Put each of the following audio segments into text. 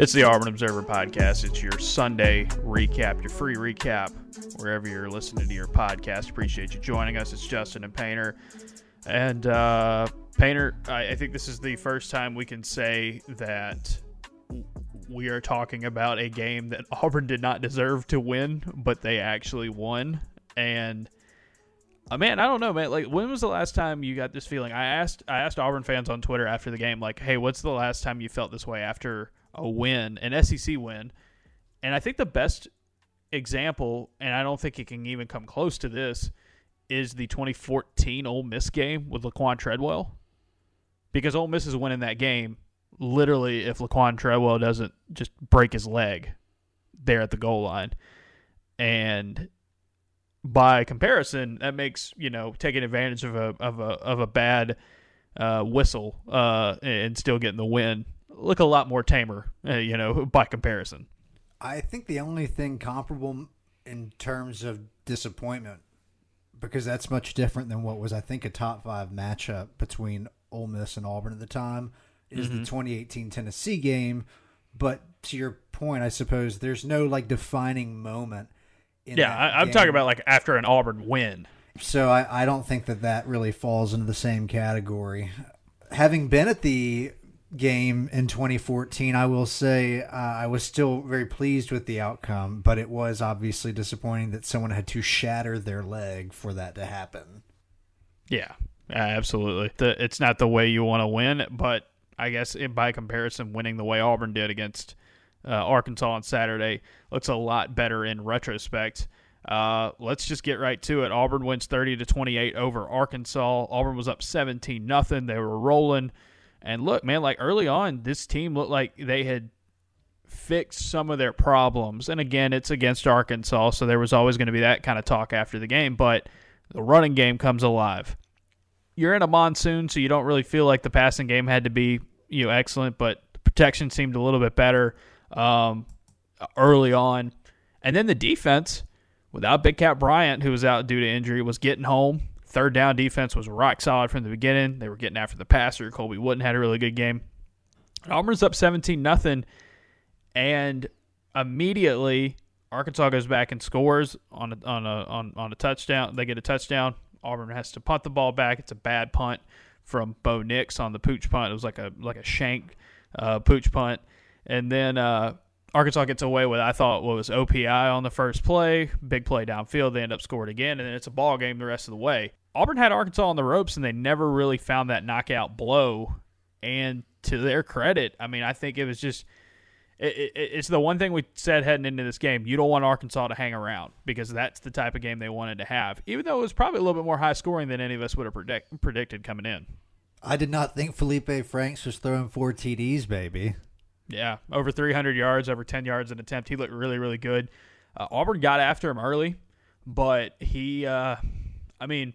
It's the Auburn Observer Podcast. It's your Sunday recap, your free recap, wherever you're listening to your podcast. Appreciate you joining us. It's Justin and Painter. And uh, Painter, I, I think this is the first time we can say that we are talking about a game that Auburn did not deserve to win, but they actually won. And uh, man, I don't know, man. Like, when was the last time you got this feeling? I asked, I asked Auburn fans on Twitter after the game, like, "Hey, what's the last time you felt this way after a win, an SEC win?" And I think the best example, and I don't think it can even come close to this, is the 2014 Ole Miss game with Laquan Treadwell, because Ole Miss is winning that game literally if Laquan Treadwell doesn't just break his leg there at the goal line, and by comparison, that makes you know taking advantage of a of a of a bad uh, whistle uh, and still getting the win look a lot more tamer, uh, you know, by comparison. I think the only thing comparable in terms of disappointment, because that's much different than what was I think a top five matchup between Ole Miss and Auburn at the time, is mm-hmm. the 2018 Tennessee game. But to your point, I suppose there's no like defining moment yeah, I, am talking about like after an Auburn win. So I, I don't think that that really falls into the same category. Having been at the game in 2014, I will say uh, I was still very pleased with the outcome, but it was obviously disappointing that someone had to shatter their leg for that to happen. Yeah, absolutely. The, it's not the way you want to win, but I guess by comparison, winning the way Auburn did against uh, Arkansas on Saturday looks a lot better in retrospect. Uh, let's just get right to it. Auburn wins 30 to 28 over Arkansas. Auburn was up 17 nothing. They were rolling. And look, man, like early on, this team looked like they had fixed some of their problems. And again, it's against Arkansas, so there was always going to be that kind of talk after the game, but the running game comes alive. You're in a monsoon, so you don't really feel like the passing game had to be, you know, excellent, but the protection seemed a little bit better um, early on. And then the defense, without Big Kat Bryant, who was out due to injury, was getting home. Third down defense was rock solid from the beginning. They were getting after the passer. Colby Wooden had a really good game. Auburn's up 17 nothing, and immediately Arkansas goes back and scores on a, on a on, on a touchdown. They get a touchdown. Auburn has to punt the ball back. It's a bad punt from Bo Nix on the pooch punt. It was like a like a shank uh, pooch punt. And then uh, Arkansas gets away with I thought what was OPI on the first play, big play downfield. They end up scoring again, and then it's a ball game the rest of the way. Auburn had Arkansas on the ropes, and they never really found that knockout blow. And to their credit, I mean, I think it was just. It, it, it's the one thing we said heading into this game. You don't want Arkansas to hang around because that's the type of game they wanted to have. Even though it was probably a little bit more high scoring than any of us would have predict, predicted coming in. I did not think Felipe Franks was throwing four TDs, baby. Yeah, over 300 yards, over 10 yards an attempt. He looked really, really good. Uh, Auburn got after him early, but he, uh, I mean,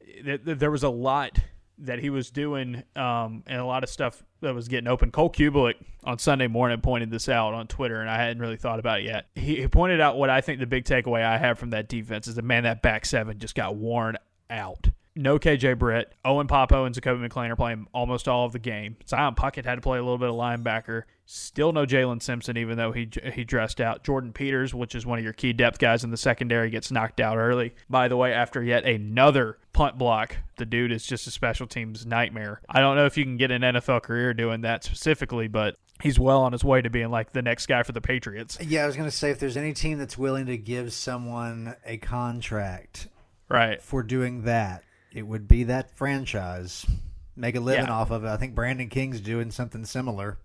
th- th- there was a lot that he was doing um, and a lot of stuff that was getting open. Cole Cubelic on Sunday morning pointed this out on Twitter, and I hadn't really thought about it yet. He, he pointed out what I think the big takeaway I have from that defense is that, man, that back seven just got worn out no KJ Britt. Owen Pappoe and Zakoby McClain are playing almost all of the game. Zion Puckett had to play a little bit of linebacker. Still no Jaylin Simpson, even though he he dressed out. Jordyn Peters, which is one of your key depth guys in the secondary, gets knocked out early. By the way, after yet another punt block, the dude is just a special teams nightmare. I don't know if you can get an NFL career doing that specifically, but he's well on his way to being like the next guy for the Patriots. Yeah, I was going to say if there's any team that's willing to give someone a contract right for doing that it would be that franchise. Make a living yeah. off of it. I think Brandon King's doing something similar.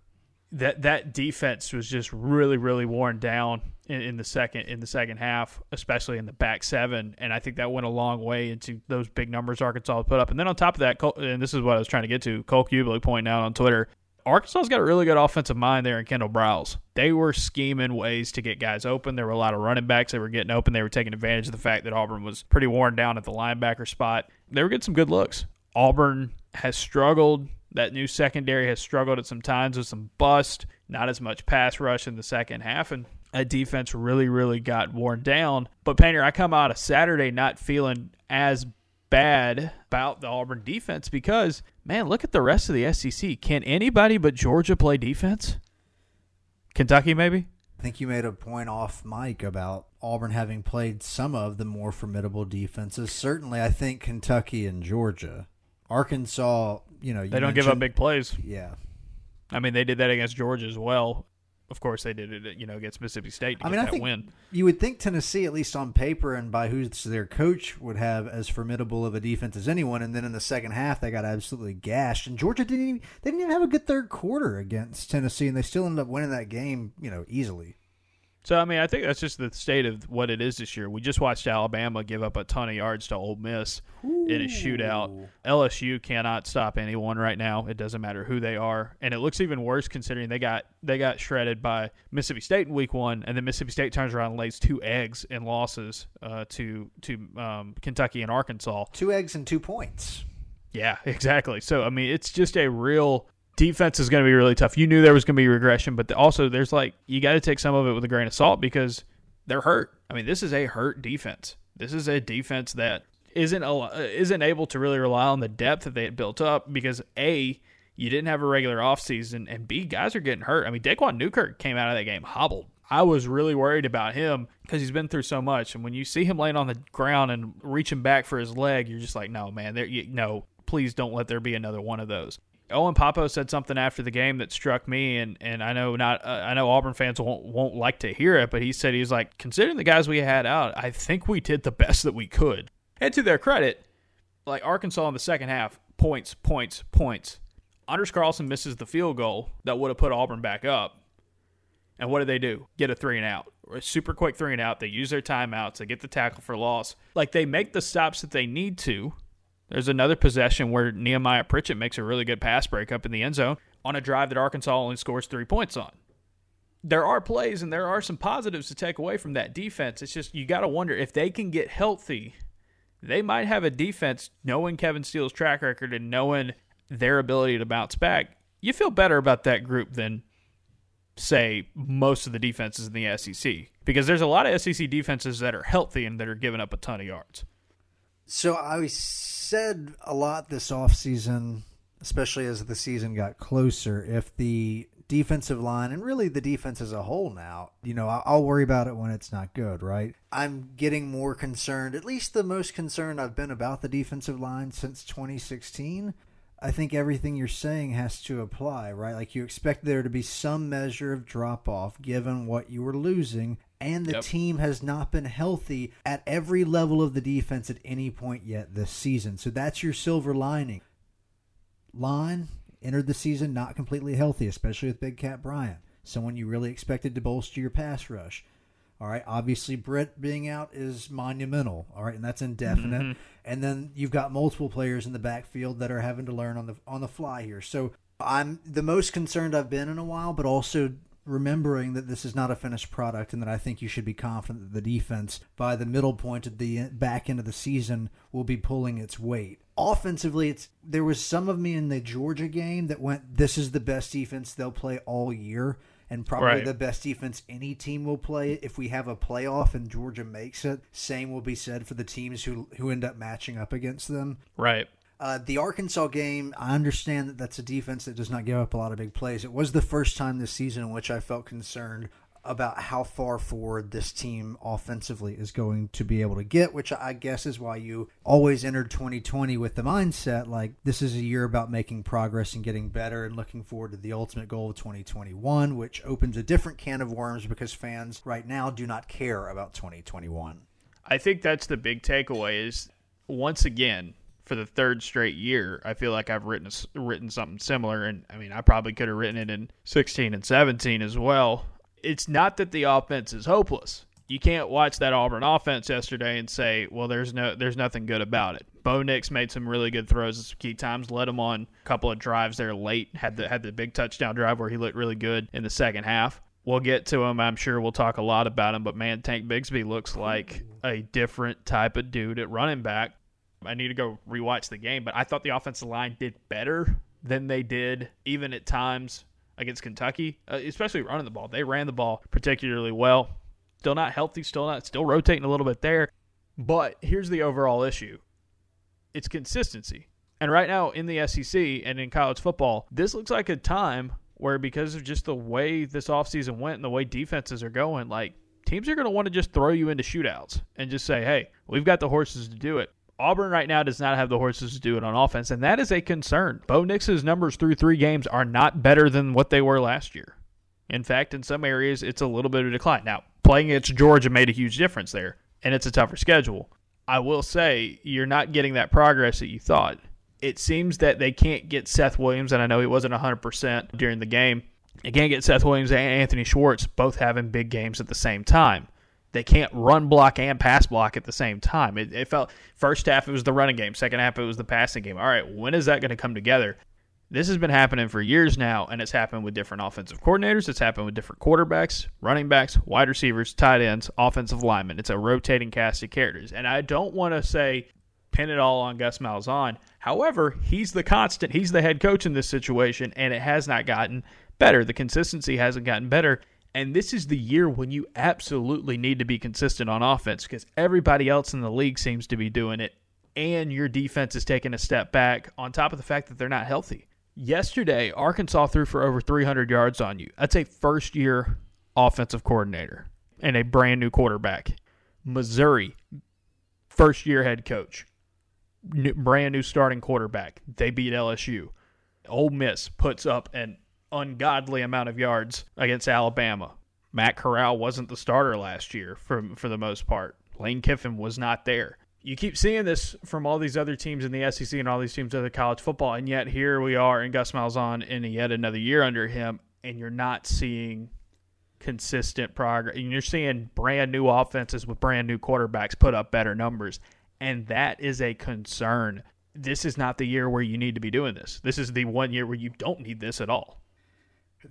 That that defense was just really really worn down in, in, the second in the second half, especially in the back seven, and I think that went a long way into those big numbers Arkansas put up. And then on top of that, and this is what I was trying to get to, Cole Cubelic pointing out on Twitter, Arkansas's got a really good offensive mind there in Kendall Briles. They were scheming ways to get guys open. There were a lot of running backs that were getting open. They were taking advantage of the fact that Auburn was pretty worn down at the linebacker spot. They were getting some good looks. Auburn has struggled. That new secondary has struggled at some times with some bust, not as much pass rush in the second half, and that defense really, really got worn down. But Painter, I come out of Saturday not feeling as bad about the Auburn defense because, man, look at the rest of the SEC. Can anybody but Georgia play defense? Kentucky, maybe. I think you made a point off Mike about Auburn having played some of the more formidable defenses. Certainly, I think Kentucky and Georgia, Arkansas. You know, you They don't give up big plays. Yeah, I mean, they did that against Georgia as well. Of course, they did it, you know, against Mississippi State to I get mean, I that think win. you would think Tennessee, at least on paper and by who's their coach, would have as formidable of a defense as anyone. And then in the second half, they got absolutely gashed. And Georgia didn't even they didn't even have a good third quarter against Tennessee, and they still ended up winning that game, you know, easily. So, I mean, I think that's just the state of what it is this year. We just watched Alabama give up a ton of yards to Ole Miss in a shootout. LSU cannot stop anyone right now. It doesn't matter who they are, and it looks even worse considering they got they got shredded by Mississippi State in Week One, and then Mississippi State turns around and lays two eggs in losses uh, to to um, Kentucky and Arkansas. Two eggs and two points. Yeah, exactly. So I mean, it's just a real defense is going to be really tough. You knew there was going to be regression, but also there's like you got to take some of it with a grain of salt because they're hurt. I mean, this is a hurt defense. This is a defense that isn't a, uh, isn't able to really rely on the depth that they had built up because a you didn't have a regular offseason and b guys are getting hurt. I mean, Daquan Newkirk came out of that game hobbled. I was really worried about him because he's been through so much, and when you see him laying on the ground and reaching back for his leg, you're just like, no, man, there, you, no, please don't let there be another one of those. Owen Pappoe said something after the game that struck me, and, and I know not uh, I know Auburn fans won't won't like to hear it, but he said he was like, considering the guys we had out, I think we did the best that we could. And to their credit, like Arkansas in the second half, points, points, points. Anders Carlson misses the field goal that would have put Auburn back up. And what do they do? Get a three and out. A super quick three and out. They use their timeouts. They get the tackle for loss. Like they make the stops that they need to. There's another possession where Nehemiah Pritchett makes a really good pass break up in the end zone on a drive that Arkansas only scores three points on. There are plays and there are some positives to take away from that defense. It's just you got to wonder if they can get healthy, they might have a defense knowing Kevin Steele's track record and knowing their ability to bounce back. You feel better about that group than say most of the defenses in the SEC because there's a lot of SEC defenses that are healthy and that are giving up a ton of yards. So I said a lot this offseason, especially as the season got closer, if the defensive line and really the defense as a whole now, you know, I'll worry about it when it's not good, right? I'm getting more concerned, at least the most concerned I've been about the defensive line since 2016. I think everything you're saying has to apply, right? Like you expect there to be some measure of drop off given what you were losing, and the Yep. team has not been healthy at every level of the defense at any point yet this season. So that's your silver lining. Line entered the season not completely healthy, especially with Big Kat Bryant, someone you really expected to bolster your pass rush. All right, obviously Britt being out is monumental. All right, and that's indefinite. Mm-hmm. And then you've got multiple players in the backfield that are having to learn on the on the fly here. So I'm the most concerned I've been in a while, but also remembering that this is not a finished product and that I think you should be confident that the defense by the middle point at the back end of the season will be pulling its weight. Offensively, it's there was some of me in the Georgia game that went this is the best defense they'll play all year and probably Right. the best defense any team will play if we have a playoff and Georgia makes it. Same will be said for the teams who who end up matching up against them. Right. Uh, the Arkansas game, I understand that that's a defense that does not give up a lot of big plays. It was the first time this season in which I felt concerned about how far forward this team offensively is going to be able to get, which I guess is why you always entered 2020 with the mindset like this is a year about making progress and getting better and looking forward to the ultimate goal of 2021, which opens a different can of worms because fans right now do not care about 2021. I think that's the big takeaway is once again for the third straight year, I feel like I've written written something similar, and I mean I probably could have written it in 16 and 17 as well. It's not that the offense is hopeless. You can't watch that Auburn offense yesterday and say, "Well, there's no, there's nothing good about it." Bo Nix made some really good throws at some key times, led him on a couple of drives there late. had the had the big touchdown drive where he looked really good in the second half. We'll get to him. I'm sure we'll talk a lot about him. But man, Tank Bigsby looks like a different type of dude at running back. I need to go rewatch the game, but I thought the offensive line did better than they did even at times against Kentucky, uh, especially running the ball. They ran the ball particularly well. Still not healthy, still not still rotating a little bit there. But here's the overall issue. It's consistency. And right now in the SEC and in college football, this looks like a time where because of just the way this offseason went and the way defenses are going, like teams are going to want to just throw you into shootouts and just say, hey, we've got the horses to do it. Auburn right now does not have the horses to do it on offense, and that is a concern. Bo Nix's numbers through three games are not better than what they were last year. In fact, in some areas, it's a little bit of decline. Now, playing against Georgia made a huge difference there, and it's a tougher schedule. I will say you're not getting that progress that you thought. It seems that they can't get Seth Williams, and I know he wasn't 100% during the game. They can't get Seth Williams and Anthony Schwartz both having big games at the same time. They can't run block and pass block at the same time. It, it felt first half it was the running game, second half it was the passing game. All right, when is that going to come together? This has been happening for years now, and it's happened with different offensive coordinators. It's happened with different quarterbacks, running backs, wide receivers, tight ends, offensive linemen. It's a rotating cast of characters. And I don't want to say pin it all on Gus Malzahn. However, he's the constant. He's the head coach in this situation, and it has not gotten better. The consistency hasn't gotten better. And this is the year when you absolutely need to be consistent on offense because everybody else in the league seems to be doing it. And your defense is taking a step back on top of the fact that they're not healthy. Yesterday, Arkansas threw for over 300 yards on you. That's a first year offensive coordinator and a brand new quarterback. Missouri, first year head coach, new, brand new starting quarterback. They beat LSU. Ole Miss puts up an ungodly amount of yards against Alabama. Matt Corral wasn't the starter last year for for the most part. Lane Kiffin was not there. You keep seeing this from all these other teams in the SEC and all these teams in the college football, and yet here we are in Gus Malzahn in yet another year under him, and you're not seeing consistent progress. And you're seeing brand new offenses with brand new quarterbacks put up better numbers, and that is a concern. This is not the year where you need to be doing this. This is the one year where you don't need this at all.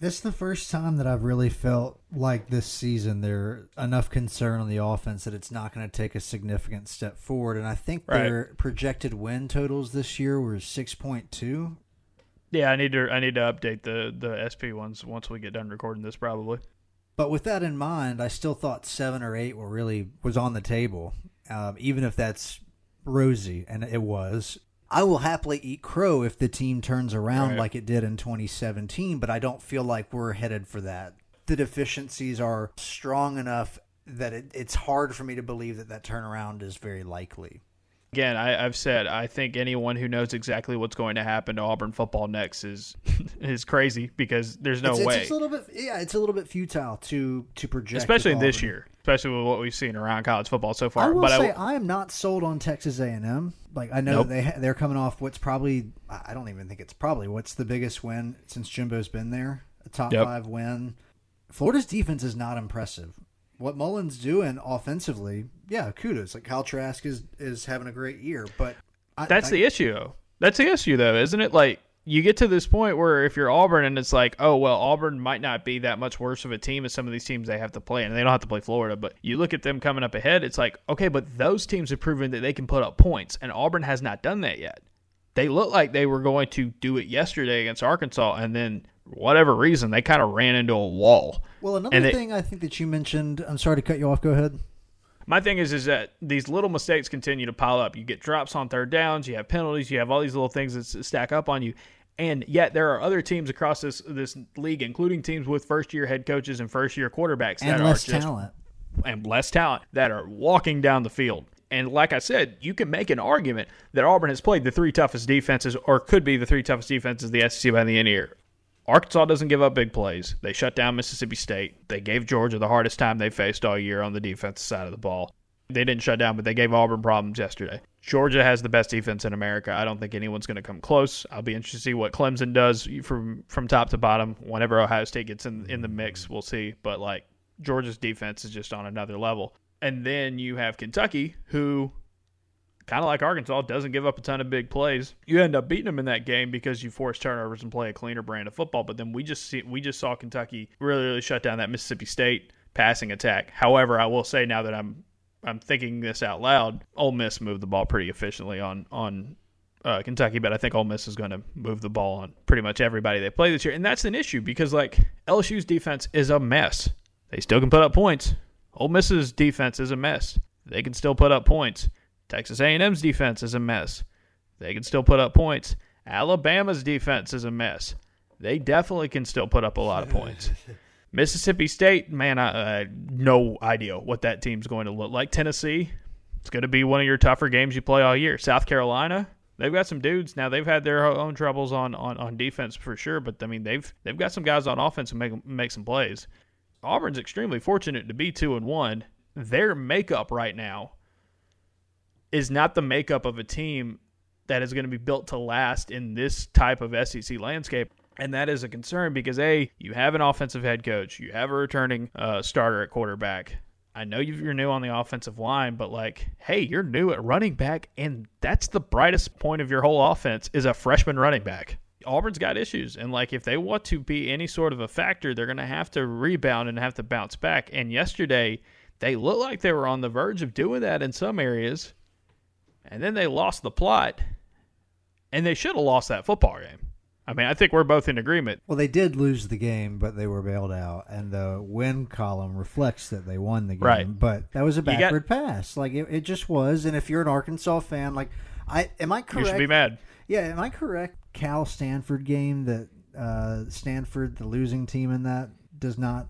This is the first time that I've really felt like this season there enough concern on the offense that it's not going to take a significant step forward. And I think Right. their projected win totals this year were six point two. Yeah, I need to I need to update the the SP ones once we get done recording this probably. But with that in mind, I still thought seven or eight were really was on the table, um, even if that's rosy, and it was. I will happily eat crow if the team turns around Right. like it did in 2017, but I don't feel like we're headed for that. The deficiencies are strong enough that it, it's hard for me to believe that that turnaround is very likely. Again, I, I've said I think anyone who knows exactly what's going to happen to Auburn football next is is crazy because there's no it's- way, It's, a little bit, yeah, it's a little bit futile to to project, especially this year, especially with what we've seen around college football so far. I will but say I, I, am not sold on Texas A and M. Like I know Nope. they ha- they're coming off what's probably I don't even think it's probably what's the biggest win since Jimbo's been there, a top Yep. five win. Florida's defense is not impressive. What Mullen's doing offensively, yeah, kudos. Like Kyle Trask is is having a great year, but I, that's I, the issue. That's the issue, though, isn't it? Like you get to this point where if you're Auburn and it's like, oh well, Auburn might not be that much worse of a team as some of these teams they have to play, and they don't have to play Florida. But you look at them coming up ahead, it's like, okay, but those teams have proven that they can put up points, and Auburn has not done that yet. They looked like they were going to do it yesterday against Arkansas, and then whatever reason they kind of ran into a wall. Well, another and thing I think that you mentioned. I'm sorry to cut you off. Go ahead. My thing is, is that these little mistakes continue to pile up. You get drops on third downs, you have penalties, you have all these little things that stack up on you, and yet there are other teams across this this league, including teams with first year head coaches and first year quarterbacks And that less are just talent. and less talent that are walking down the field. And like I said, you can make an argument that Auburn has played the three toughest defenses, or could be the three toughest defenses the SEC by the end of the year. Arkansas doesn't give up big plays. They shut down Mississippi State. They gave Georgia the hardest time they faced all year on the defensive side of the ball. They didn't shut down, but they gave Auburn problems yesterday. Georgia has the best defense in America. I don't think anyone's going to come close. I'll be interested to see what Clemson does from from top to bottom. Whenever Ohio State gets in in the mix, we'll see. But like Georgia's defense is just on another level. And then you have Kentucky, who kind of like Arkansas, doesn't give up a ton of big plays. You end up beating them in that game because you force turnovers and play a cleaner brand of football. But then we just see, we just saw Kentucky really really shut down that Mississippi State passing attack. However, I will say now that I'm I'm thinking this out loud, Ole Miss moved the ball pretty efficiently on on uh, Kentucky, but I think Ole Miss is going to move the ball on pretty much everybody they play this year, and that's an issue because like LSU's defense is a mess. They still can put up points. Ole Miss's defense is a mess. They can still put up points. Texas A&M's defense is a mess. They can still put up points. Alabama's defense is a mess. they definitely can still put up a lot of points. Mississippi State, man, I, I no idea what that team's going to look like. Tennessee, it's going to be one of your tougher games you play all year. South Carolina, they've got some dudes now. They've had their own troubles on, on, on defense for sure, but I mean they've they've got some guys on offense who make make some plays. Auburn's extremely fortunate to be two and one. Their makeup right now is not the makeup of a team that is going to be built to last in this type of SEC landscape. And that is a concern because A, you have an offensive head coach, you have a returning uh, starter at quarterback. I know you're new on the offensive line, but like, hey, you're new at running back, and that's the brightest point of your whole offense is a freshman running back. Auburn's got issues, and like if they want to be any sort of a factor, they're going to have to rebound and have to bounce back. And yesterday, they looked like they were on the verge of doing that in some areas, and then they lost the plot, and they should have lost that football game. I mean, I think we're both in agreement. Well, they did lose the game, but they were bailed out, and the win column reflects that they won the game. Right. But that was a got- backward pass. Like it, it just was. And if you're an Arkansas fan, like I am I correct? You should be mad. Yeah, am I correct? Cal Stanford game that uh, Stanford, the losing team in that, does not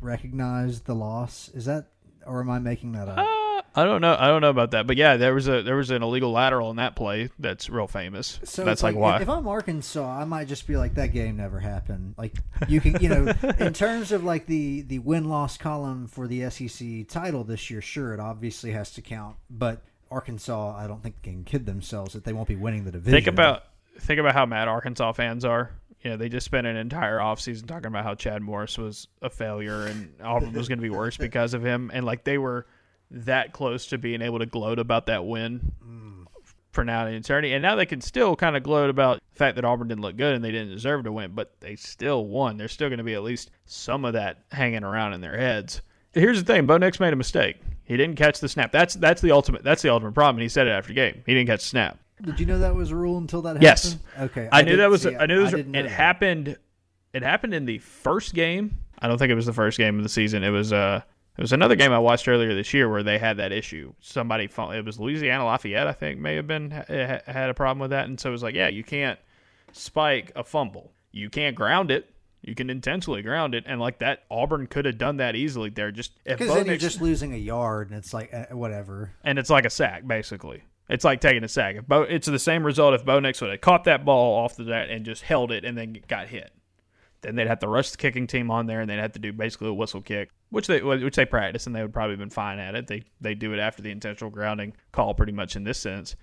recognize the loss. Is that, or am I making that up? Uh, I don't know. I don't know about that, but yeah, there was a there was an illegal lateral in that play that's real famous. So that's it's like, why. If I'm Arkansas, I might just be like, that game never happened. Like you can, you know, in terms of like the the win loss column for the SEC title this year, sure, it obviously has to count. But Arkansas, I don't think can kid themselves that they won't be winning the division. think about think about how mad Arkansas fans are. You know, they just spent an entire offseason talking about how Chad Morris was a failure and Auburn was going to be worse because of him, and like they were that close to being able to gloat about that win for now and eternity, and now they can still kind of gloat about the fact that Auburn didn't look good and they didn't deserve to win, but they still won. There's still going to be at least some of that hanging around in their heads. Here's the thing: Bo Nix made a mistake. He didn't catch the snap. That's that's the ultimate. That's the ultimate problem. And he said it after the game. He didn't catch the snap. Did you know that was a rule until that Yes. happened? Okay. I, knew that was. I knew it was. it happened. It happened in the first game. I don't think it was the first game of the season. It was. Uh, it was another game I watched earlier this year where they had that issue. Somebody, it was Louisiana Lafayette, I think, may have been had a problem with that, and so it was like, yeah, you can't spike a fumble. You can't ground it. You can intentionally ground it, and like that, Auburn could have done that easily there. Just if Because then you're just losing a yard, and it's like uh, whatever. and it's like a sack basically. It's like taking a sack. If Bo, it's the same result if Bo Nix would have caught that ball off the that and just held it and then got hit. Then they'd have to rush the kicking team on there and they'd have to do basically a whistle kick, which they which they practice and they would probably have been fine at it. They they do it after the intentional grounding call pretty much in this sense.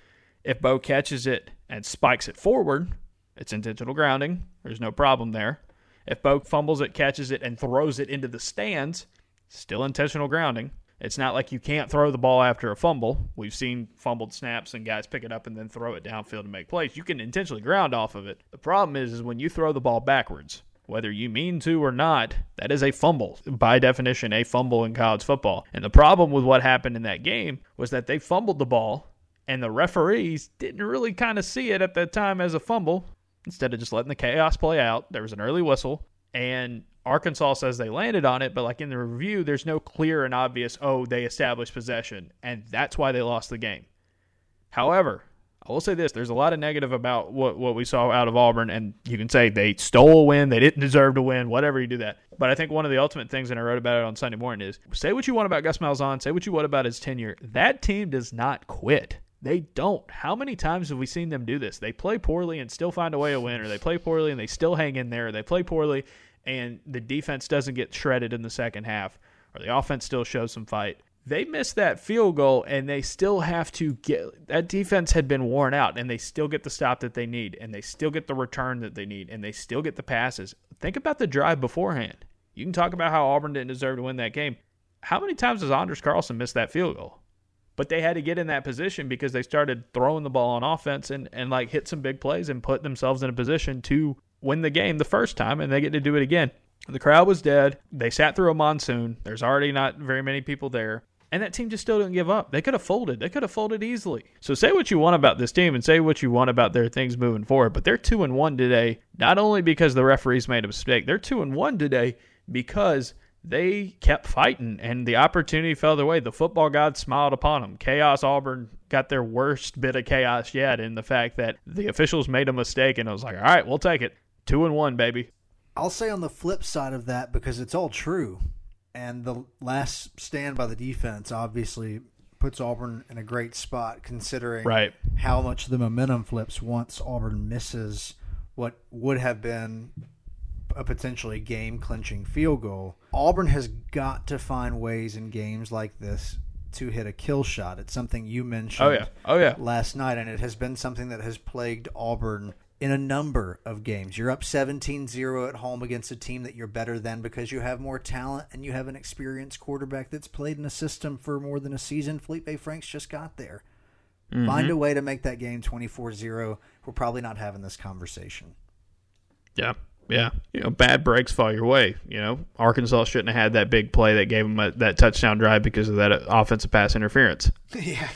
If Bo catches it and spikes it forward, it's intentional grounding. There's no problem there. If Bo fumbles it, catches it, and throws it into the stands, still intentional grounding. It's not like you can't throw the ball after a fumble. We've seen fumbled snaps and guys pick it up and then throw it downfield to make plays. You can intentionally ground off of it. The problem is, is when you throw the ball backwards, whether you mean to or not, that is a fumble. By definition, a fumble in college football. And the problem with what happened in that game was that they fumbled the ball and the referees didn't really kind of see it at that time as a fumble. Instead of just letting the chaos play out, there was an early whistle, and Arkansas says they landed on it, but like in the review, there's no clear and obvious, oh, they established possession, and that's why they lost the game. However, I will say this there's a lot of negative about what, what we saw out of Auburn, and you can say they stole a win, they didn't deserve to win, whatever you do that. But I think one of the ultimate things, and I wrote about it on Sunday morning, is say what you want about Gus Malzahn, say what you want about his tenure. That team does not quit. They don't. How many times have we seen them do this? They play poorly and still find a way to win, or they play poorly and they still hang in there, or they play poorly and the defense doesn't get shredded in the second half, or the offense still shows some fight. They missed that field goal and they still have to get that defense had been worn out and they still get the stop that they need and they still get the return that they need and they still get the passes. Think about the drive beforehand. You can talk about how Auburn didn't deserve to win that game. How many times has Anders Carlson missed that field goal? But they had to get in that position because they started throwing the ball on offense and, and like hit some big plays and put themselves in a position to win the game the first time and they get to do it again. The crowd was dead. They sat through a monsoon. There's already not very many people there. And that team just still didn't give up. They could have folded. They could have folded easily. So say what you want about this team and say what you want about their things moving forward. But they're two and one today, not only because the referees made a mistake, they're two and one today because they kept fighting and the opportunity fell their way. The football gods smiled upon them. Chaos Auburn got their worst bit of chaos yet in the fact that the officials made a mistake and it was like, all right, we'll take it. Two and one, baby. I'll say on the flip side of that because it's all true, and the last stand by the defense obviously puts Auburn in a great spot considering Right. how much the momentum flips once Auburn misses what would have been a potentially game clinching field goal. Auburn has got to find ways in games like this to hit a kill shot. It's something you mentioned Oh yeah. Oh yeah. last night, and it has been something that has plagued Auburn in a number of games. You're up 17 0 at home against a team that you're better than because you have more talent and you have an experienced quarterback that's played in a system for more than a season. Felipe Franks just got there. Mm-hmm. Find a way to make that game 24 0. We're probably not having this conversation. Yeah. Yeah. You know, bad breaks fall your way. You know, Arkansas shouldn't have had that big play that gave them a, that touchdown drive because of that offensive pass interference. yeah.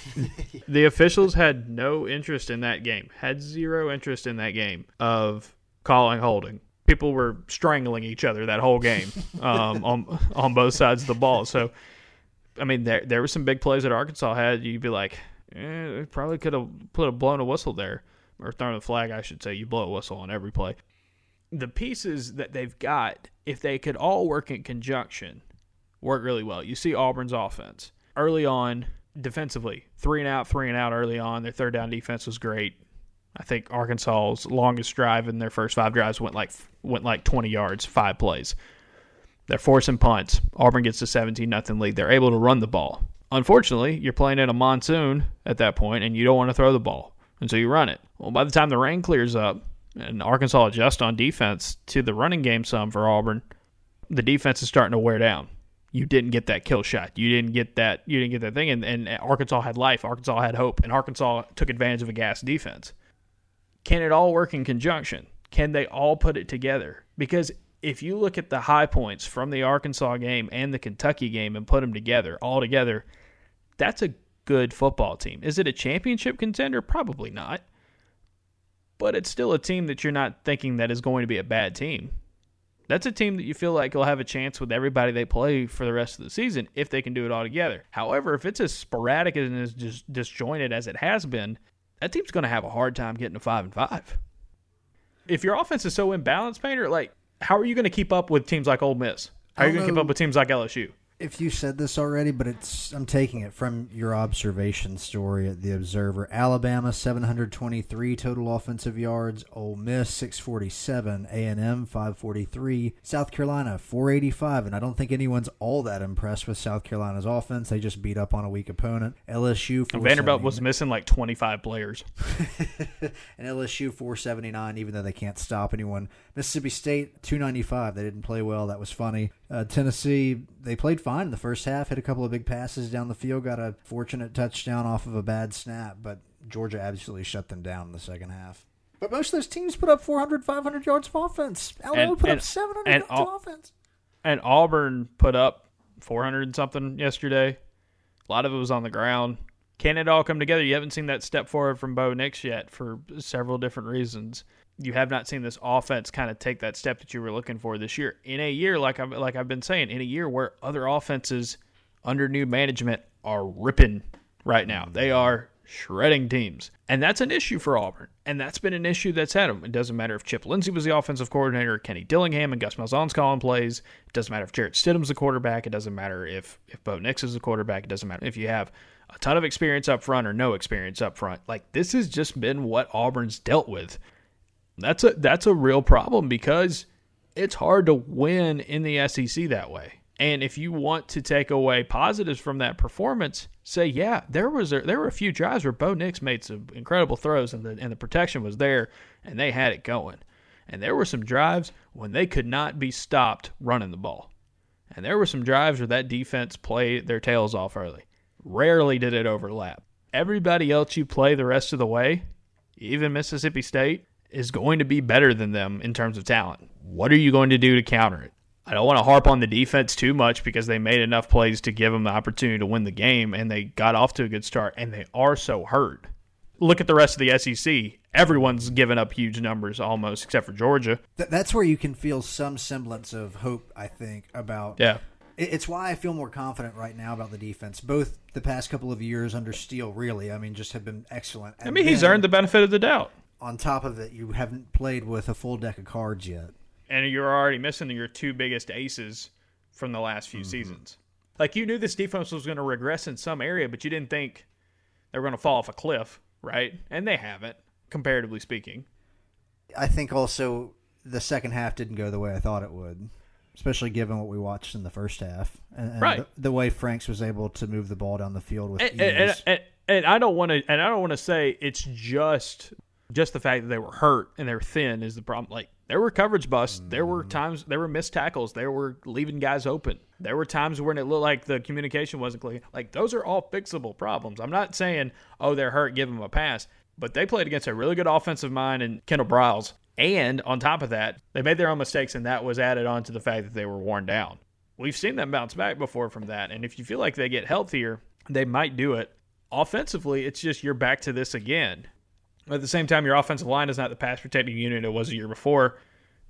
The officials had no interest in that game, had zero interest in that game of calling holding. People were strangling each other that whole game um, on on both sides of the ball. So, I mean, there there were some big plays that Arkansas had. You'd be like, eh, probably could have put a blown a whistle there or thrown a flag. I should say. You blow a whistle on every play. The pieces that they've got, if they could all work in conjunction, work really well. You see Auburn's offense early on defensively, three and out, three and out early on. Their third down defense was great. I think Arkansas's longest drive in their first five drives went like went like 20 yards, five plays. They're forcing punts. Auburn gets a 17 nothing lead. They're able to run the ball. Unfortunately, you're playing in a monsoon at that point, and you don't want to throw the ball, and so you run it. Well, by the time the rain clears up and Arkansas adjusts on defense to the running game some for Auburn, the defense is starting to wear down. You didn't get that kill shot. You didn't get that. You didn't get that thing. And, and Arkansas had life. Arkansas had hope, and Arkansas took advantage of a gas defense. Can it all work in conjunction? Can they all put it together? Because if you look at the high points from the Arkansas game and the Kentucky game and put them together, all together, that's a good football team. Is it a championship contender? Probably not. But it's still a team that you're not thinking that is going to be a bad team. That's a team that you feel like will have a chance with everybody they play for the rest of the season if they can do it all together. However, if it's as sporadic and as dis- disjointed as it has been, that team's going to have a hard time getting to five and five. If your offense is so imbalanced, Painter, like how are you going to keep up with teams like Ole Miss? How are you going to keep up with teams like LSU? If you said this already, but it's I'm taking it from your observation story at the Observer. Alabama 723 total offensive yards, Ole Miss 647, A&M 543, South Carolina 485, and I don't think anyone's all that impressed with South Carolina's offense. They just beat up on a weak opponent. LSU Vanderbilt was missing like 25 players. and LSU 479, even though they can't stop anyone. Mississippi State 295. They didn't play well. That was funny. Uh, Tennessee, they played fine in the first half. Hit a couple of big passes down the field. Got a fortunate touchdown off of a bad snap, but Georgia absolutely shut them down in the second half. But most of those teams put up 400, 500 yards of offense. Alabama And- put and- up 700 and yards all- of offense. And Auburn put up 400 and something yesterday. A lot of it was on the ground. Can it all come together? You haven't seen that step forward from Bo Nix yet for several different reasons. You have not seen this offense kind of take that step that you were looking for this year. In a year, like I've, like I've been saying, in a year where other offenses under new management are ripping right now. They are shredding teams. And that's an issue for Auburn. And that's been an issue that's had them. It doesn't matter if Chip Lindsey was the offensive coordinator, Kenny Dillingham and Gus Malzahn's calling plays. It doesn't matter if Jarrett Stidham's the quarterback. It doesn't matter if, if Bo Nix is the quarterback. It doesn't matter if you have a ton of experience up front or no experience up front. Like this has just been what Auburn's dealt with. That's a that's a real problem because it's hard to win in the SEC that way. And if you want to take away positives from that performance, say, yeah, there was a, there were a few drives where Bo Nix made some incredible throws and the and the protection was there and they had it going. And there were some drives when they could not be stopped running the ball. And there were some drives where that defense played their tails off early. Rarely did it overlap. Everybody else you play the rest of the way, even Mississippi State, is going to be better than them in terms of talent. What are you going to do to counter it? I don't want to harp on the defense too much because they made enough plays to give them the opportunity to win the game and they got off to a good start and they are so hurt. Look at the rest of the SEC. Everyone's given up huge numbers almost except for Georgia. Th- that's where you can feel some semblance of hope, I think, about Yeah. It's why I feel more confident right now about the defense. Both the past couple of years under Steele, really, I mean, just have been excellent. I mean, he's earned the benefit of the doubt. On top of it, you haven't played with a full deck of cards yet. and you're already missing your two biggest aces from the last few mm-hmm. seasons. Like you knew this defense was going to regress in some area, but you didn't think they were going to fall off a cliff, right? And they haven't, comparatively speaking. I think also the second half didn't go the way I thought it would, especially given what we watched in the first half and, and Right. the, the way Franks was able to move the ball down the field with And, ease. and, and, and I don't want to, and I don't want to say it's just just the fact that they were hurt and they're thin is the problem. Like there were coverage busts, there were mm. times there were missed tackles, there were leaving guys open. There were times when it looked like the communication wasn't clear. Like those are all fixable problems. I'm not saying oh they're hurt, give them a pass, but they played against a really good offensive mind and Kendall Briles. And on top of that, they made their own mistakes, and that was added on to the fact that they were worn down. We've seen them bounce back before from that, and if you feel like they get healthier, they might do it. Offensively, it's just you're back to this again. At the same time, your offensive line is not the pass protecting unit it was a year before.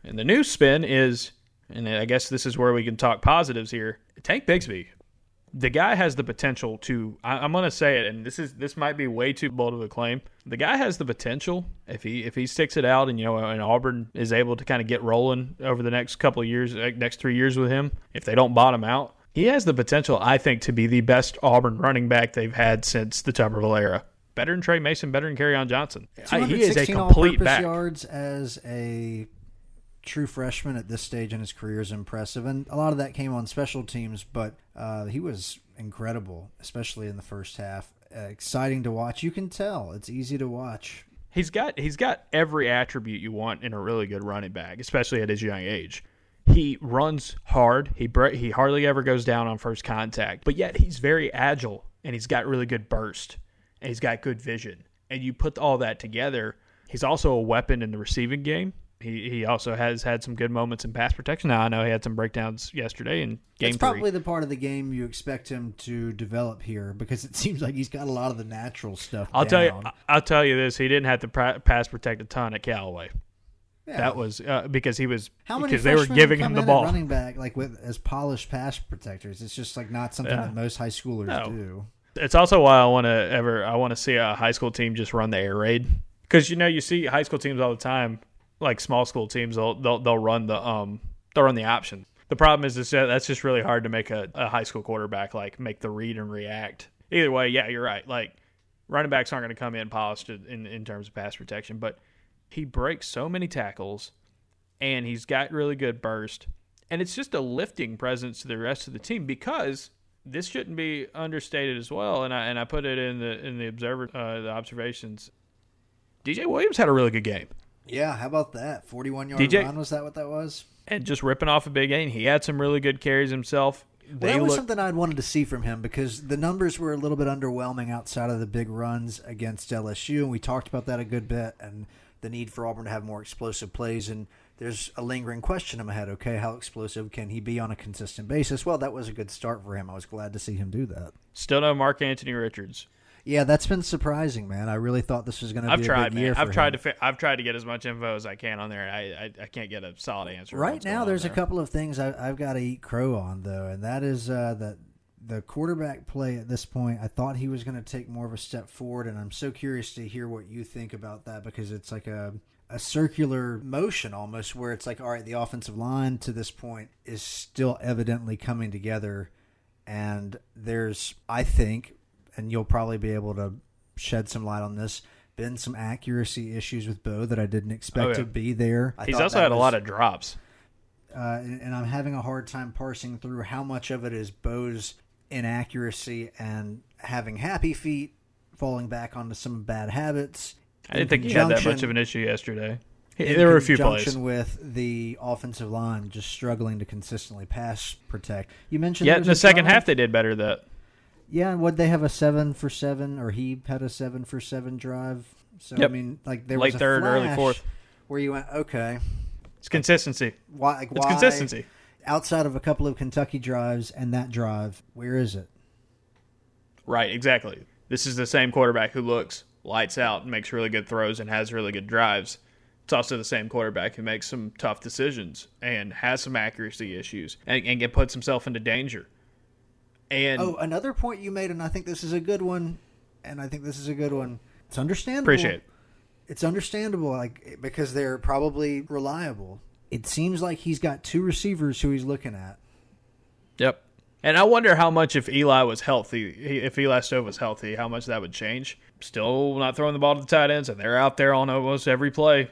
And the new spin is, and I guess this is where we can talk positives here. Tank Bigsby, the guy has the potential to. I, I'm going to say it, and this is this might be way too bold of a claim. The guy has the potential if he if he sticks it out, and you know, and Auburn is able to kind of get rolling over the next couple of years, like next three years with him. If they don't bottom out, he has the potential, I think, to be the best Auburn running back they've had since the Tuberville era. Better than Tre Mason, better than Kerryon Johnson. I- he is a complete all-purpose back. yards as a true freshman at this stage in his career is impressive, and a lot of that came on special teams. But uh, he was incredible, especially in the first half. Uh, exciting to watch. You can tell it's easy to watch. He's got he's got every attribute you want in a really good running back, especially at his young age. He runs hard. He bre- he hardly ever goes down on first contact, but yet he's very agile and he's got really good burst and he's got good vision. And you put all that together, he's also a weapon in the receiving game. He he also has had some good moments in pass protection. Now I know he had some breakdowns yesterday in game It's probably the part of the game you expect him to develop here because it seems like he's got a lot of the natural stuff. I'll tell you. I'll tell you this: he didn't have to pass protect a ton at Callaway. Yeah. That was uh, because he was How many because they were giving him the ball. running back like with as polished pass protectors? It's just like not something Yeah. that most high schoolers No. do. It's also why I want to ever I want to see a high school team just run the air raid because you know you see high school teams all the time, like small school teams. They'll they'll, they'll run the um they'll run the option. The problem is, that that's just really hard to make a, a high school quarterback like make the read and react. Either way, yeah, you're right. Like running backs aren't going to come in polished in in terms of pass protection, but he breaks so many tackles, and he's got really good burst, and it's just a lifting presence to the rest of the team because this shouldn't be understated as well. And I and I put it in the in the observer uh, the observations. DJ Williams had a really good game Yeah, how about that? Forty-one yard DJ run was that what that was? and just ripping off a big game. He had some really good carries himself. Well, that was look, something I'd wanted to see from him because the numbers were a little bit underwhelming outside of the big runs against LSU, and we talked about that a good bit, and the need for Auburn to have more explosive plays. And there's a lingering question in my head: Okay, how explosive can he be on a consistent basis? Well, that was a good start for him. I was glad to see him do that. still no Mark-Antony Richards. Yeah, that's been surprising, man. I really thought this was going to be a big man. year. I've for tried him. to I've tried to get as much info as I can on there. I I, I can't get a solid answer. Right now, there's a couple of things I, I've got to eat crow on, though, and that is uh, that the quarterback play at this point. I thought he was going to take more of a step forward, and I'm so curious to hear what you think about that because it's like a a circular motion almost, where it's like, all right, the offensive line to this point is still evidently coming together, and there's, I think, and you'll probably be able to shed some light on this. Been some accuracy issues with Bo that I didn't expect Oh, yeah. to be there. I He's also had a lot of drops. uh, and, and I'm having a hard time parsing through how much of it is Bo's inaccuracy and having happy feet, falling back onto some bad habits. I didn't think he had that much of an issue yesterday. He- there were a few plays. with the offensive line just struggling to consistently pass protect. You mentioned Yeah, in the second drive- half they did better. That Yeah, would they have a seven for seven, or he had a seven for seven drive? So I mean, like there late was a third, early fourth. where you went, okay, It's consistency. why? Like, It's consistency. outside of a couple of Kentucky drives and that drive, where is it? Right, exactly. This is the same quarterback who looks lights out and makes really good throws and has really good drives. It's also the same quarterback who makes some tough decisions and has some accuracy issues and, and get puts himself into danger. And Oh, another point you made, and I think this is a good one, and I think this is a good one. It's understandable. appreciate it. It's understandable, like because they're probably reliable. It seems like he's got two receivers who he's looking at. Yep. And I wonder how much if Eli was healthy, if Eli Stove was healthy, how much that would change. Still not throwing the ball to the tight ends, and they're out there on almost every play.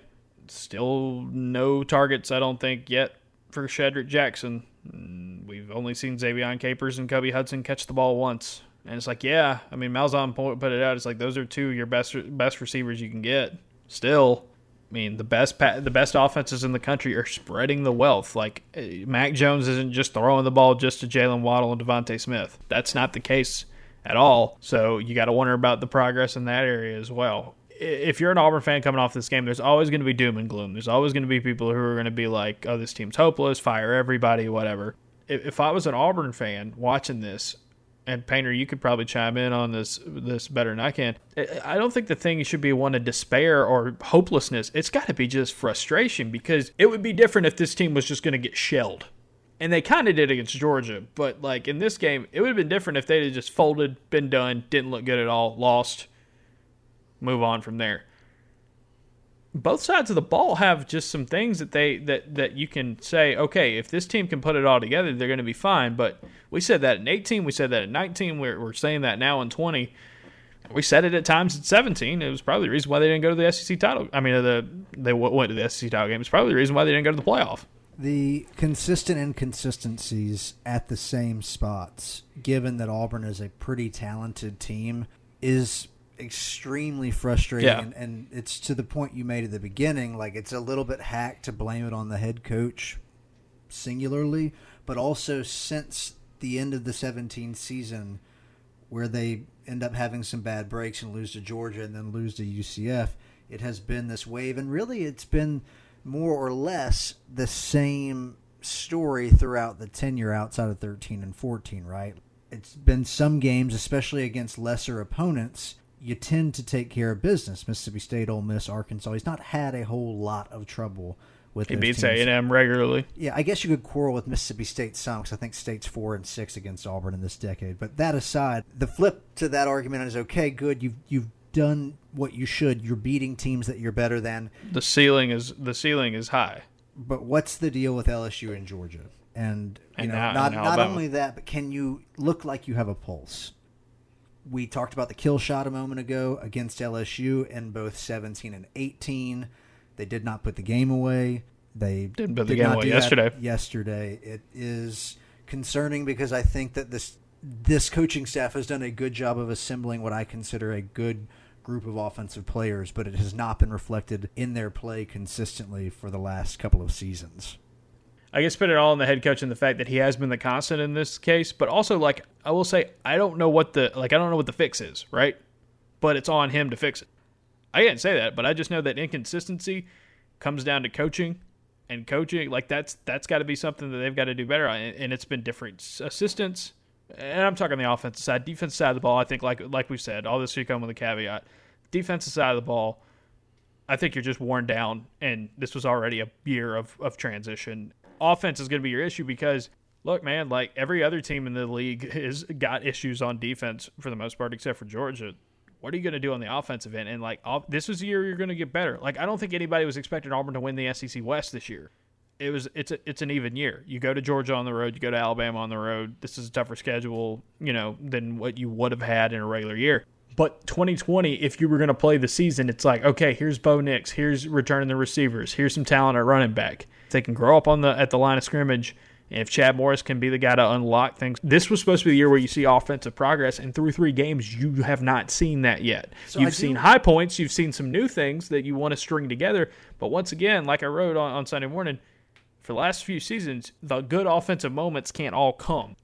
Still no targets, I don't think, yet for Shedrick Jackson. Mm, we've only seen Ze'Vian Capers and Kobe Hudson catch the ball once. And it's like, yeah, I mean, Malzahn put it out. It's like those are two of your best best receivers you can get. Still, I mean, the best the best offenses in the country are spreading the wealth. Like eh, Mac Jones isn't just throwing the ball just to Jaylen Waddle and DeVonta Smith. That's not the case at all. So you got to wonder about the progress in that area as well. If you're an Auburn fan coming off this game, there's always going to be doom and gloom. There's always going to be people who are going to be like, "Oh, this team's hopeless. Fire everybody, whatever." If I was an Auburn fan watching this, and Painter, you could probably chime in on this this better than I can. I don't think the thing should be one of despair or hopelessness. It's got to be just frustration because it would be different if this team was just going to get shelled. And they kind of did against Georgia, but like in this game, it would have been different if they'd have just folded, been done, didn't look good at all, lost, move on from there both sides of the ball have just some things that they that that you can say, okay, if this team can put it all together, they're going to be fine. But we said that in 18, we said that in 19, we're, we're saying that now in 20. We said it at times in 17. It was probably the reason why they didn't go to the SEC title. I mean, the they went to the SEC title game. It's probably the reason why they didn't go to the playoff. The consistent inconsistencies at the same spots, given that Auburn is a pretty talented team, is extremely frustrating yeah. and, and, it's to the point you made at the beginning like it's a little bit hack to blame it on the head coach singularly but also since the end of the 17 season where they end up having some bad breaks and lose to Georgia and then lose to UCF it has been this wave and really it's been more or less the same story throughout the tenure outside of 13 and 14 right it's been some games especially against lesser opponents you tend to take care of business. Mississippi State, Ole Miss, Arkansas. He's not had a whole lot of trouble with. He beats A and M regularly. Yeah, I guess you could quarrel with Mississippi State some because I think State's four and six against Auburn in this decade. But that aside, the flip to that argument is okay. Good, you've you've done what you should. You're beating teams that you're better than. The ceiling is the ceiling is high. But what's the deal with LSU and Georgia? And you and know, now, not not only that, but can you look like you have a pulse? we talked about the kill shot a moment ago against LSU in both 17 and 18. They did not put the game away. They didn't put the did game away yesterday. Yesterday, it is concerning because I think that this this coaching staff has done a good job of assembling what I consider a good group of offensive players, but it has not been reflected in their play consistently for the last couple of seasons. I guess put it all on the head coach and the fact that he has been the constant in this case, but also like I will say I don't know what the like I don't know what the fix is, right? But it's on him to fix it. I can't say that, but I just know that inconsistency comes down to coaching and coaching like that's that's got to be something that they've got to do better on. and it's been different assistants and I'm talking the offensive side, defense side of the ball. I think like like we said, all this should come with a caveat. Defensive side of the ball, I think you're just worn down, and this was already a year of, of transition offense is going to be your issue because look, man, like every other team in the league has got issues on defense for the most part, except for Georgia. What are you going to do on the offensive end? And like, this is the year you're going to get better. Like, I don't think anybody was expecting Auburn to win the SEC West this year. It was it's a, it's an even year. You go to Georgia on the road, you go to Alabama on the road. This is a tougher schedule, you know, than what you would have had in a regular year. But 2020, if you were going to play the season, it's like, okay, here's Bo Nix, here's returning the receivers, here's some talent at running back if they can grow up on the at the line of scrimmage, and if Chad Morris can be the guy to unlock things, this was supposed to be the year where you see offensive progress. And through three games, you have not seen that yet. So you've seen high points, you've seen some new things that you want to string together. But once again, like I wrote on, on Sunday morning, for the last few seasons, the good offensive moments can't all come.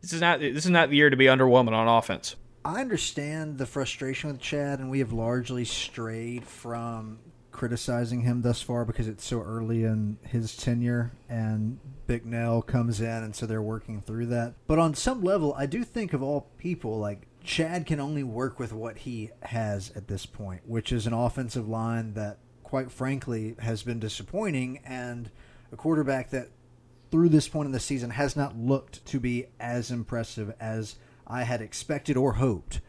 This is not this is not the year to be underwhelming on offense. I understand the frustration with Chad, and we have largely strayed from criticizing him thus far because it's so early in his tenure and Bicknell comes in and so they're working through that. But on some level, I do think of all people like Chad can only work with what he has at this point, which is an offensive line that quite frankly has been disappointing and a quarterback that through this point in the season has not looked to be as impressive as I had expected or hoped.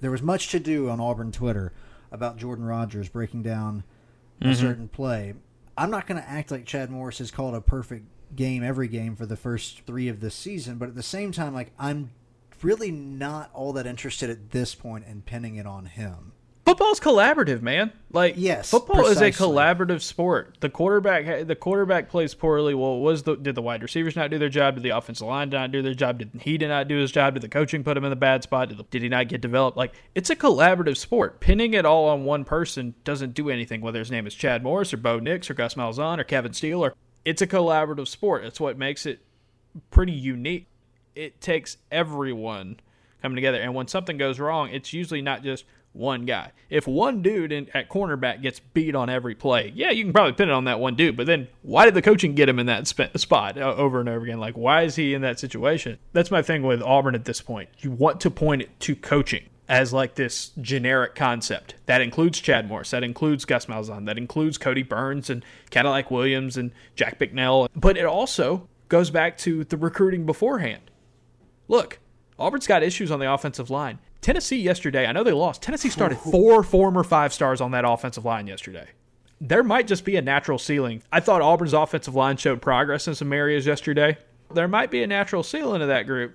There was much to do on Auburn Twitter about Jordan Rodgers breaking down a mm-hmm. certain play. I'm not going to act like Chad Morris has called a perfect game every game for the first three of this season, but at the same time, like I'm really not all that interested at this point in pinning it on him. Football's collaborative, man. Like Yes, football is a collaborative sport. The quarterback the quarterback plays poorly. Well, was the did the wide receivers not do their job? Did the offensive line not do their job? Did he did not do his job? Did the coaching put him in the bad spot? Did, the, did he not get developed? Like it's a collaborative sport. Pinning it all on one person doesn't do anything. Whether his name is Chad Morris or Bo Nix or Gus Malzahn or Kevin Steele or it's a collaborative sport. It's what makes it pretty unique. It takes everyone coming together, and when something goes wrong, it's usually not just one guy. If one dude in, at cornerback gets beat on every play, yeah, you can probably pin it on that one dude. But then, why did the coaching get him in that sp- spot uh, over and over again? Like, why is he in that situation? That's my thing with Auburn at this point. You want to point it to coaching as like this generic concept that includes Chad Morris, that includes Gus Malzahn, that includes Kodi Burns and Cadillac Williams and Jack Bicknell, but it also goes back to the recruiting beforehand. Look, Auburn's got issues on the offensive line. Tennessee yesterday, I know they lost. Tennessee started four former five stars on that offensive line yesterday. There might just be a natural ceiling. I thought Auburn's offensive line showed progress in some areas yesterday. There might be a natural ceiling to that group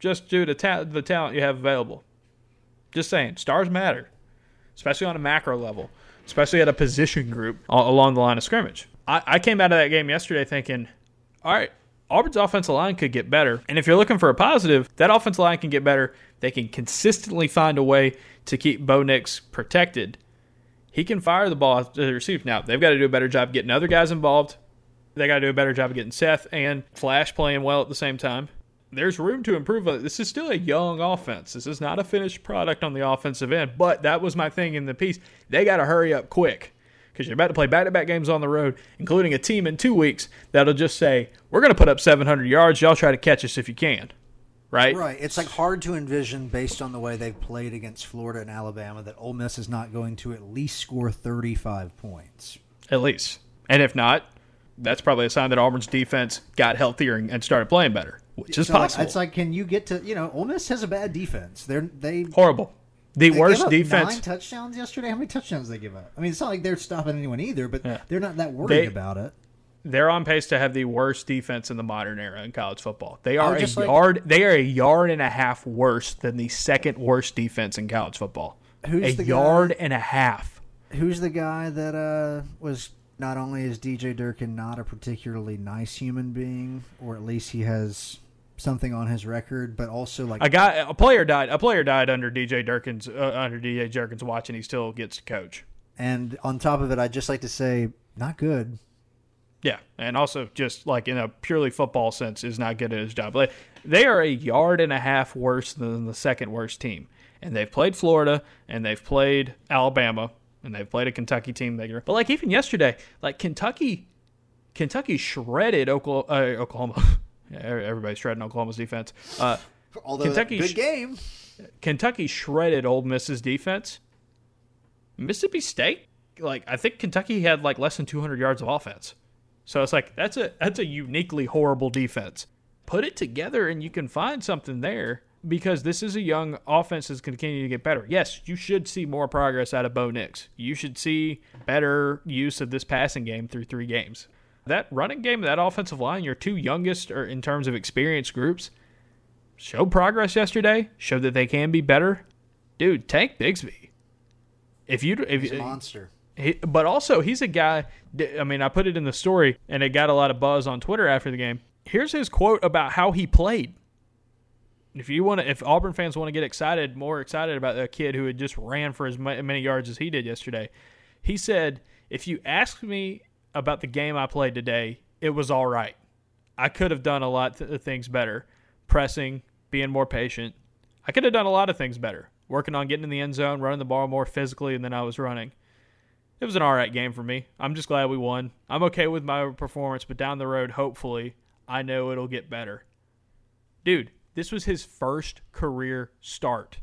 just due to ta- the talent you have available. Just saying, stars matter, especially on a macro level, especially at a position group along the line of scrimmage. I, I came out of that game yesterday thinking, all right, Auburn's offensive line could get better. And if you're looking for a positive, that offensive line can get better. They can consistently find a way to keep Bo Nix protected. He can fire the ball to the receiver. Now, they've got to do a better job getting other guys involved. They got to do a better job of getting Seth and Flash playing well at the same time. There's room to improve. Uh, this is still a young offense. This is not a finished product on the offensive end. But that was my thing in the piece. They got to hurry up quick because you're about to play back-to-back games on the road, including a team in two weeks that'll just say, "We're going to put up 700 yards. Y'all try to catch us if you can." Right? Right. It's like hard to envision based on the way they've played against Florida and Alabama that Ole Miss is not going to at least score 35 points. At least, and if not, that's probably a sign that Auburn's defense got healthier and, started playing better, which is So, possible. It's like, can you get to you know? Ole Miss has a bad defense. They're they horrible. The they worst gave up defense. Nine touchdowns yesterday. How many touchdowns did they give up? I mean, it's not like they're stopping anyone either, but Yeah. they're not that worried They- about it. they're on pace to have the worst defense in the modern era in college football. They are a like- yard. They are a yard and a half worse than the second worst defense in college football. Who's a the guy- yard and a half. Who's the guy that uh, was not only is DJ Durkin not a particularly nice human being, or at least he has something on his record, but also like A guy, a player died. A player died under DJ Durkin's uh, under DJ Durkin's watch, and he still gets to coach. And on top of it, I'd just like to say, not good. Yeah, and also just like in a purely football sense, is not good at his job. Like, they are a yard and a half worse than the second worst team, and they've played Florida and they've played Alabama and they've played a Kentucky team. That, but like even yesterday, like Kentucky, Kentucky shredded Oklahoma. Uh, Oklahoma. Everybody's shredding Oklahoma's defense. Uh, Although Kentucky good game. Kentucky shredded Old Miss's defense. Mississippi State, like I think Kentucky had like less than 200 yards of offense. So it's like that's a that's a uniquely horrible defense. Put it together and you can find something there because this is a young offense that's continuing to get better. Yes, you should see more progress out of Bo Nix. You should see better use of this passing game through three games. That running game, that offensive line, your two youngest or in terms of experience groups, showed progress yesterday. Showed that they can be better. Dude, Tank Bigsby. If you if He's a monster. he, but also he's a guy. I mean, I put it in the story, and it got a lot of buzz on Twitter after the game. Here's his quote about how he played. If you want to, if Auburn fans want to get excited, more excited about the kid who had just ran for as many yards as he did yesterday, he said, "If you ask me about the game I played today, it was all right. I could have done a lot of uh, things better, pressing, being more patient. I could have done a lot of things better, working on getting in the end zone, running the ball more physically than I was running." it was an all right game for me. I'm just glad we won. I'm okay with my performance, but down the road, hopefully, I know it'll get better. Dude, this was his first career start,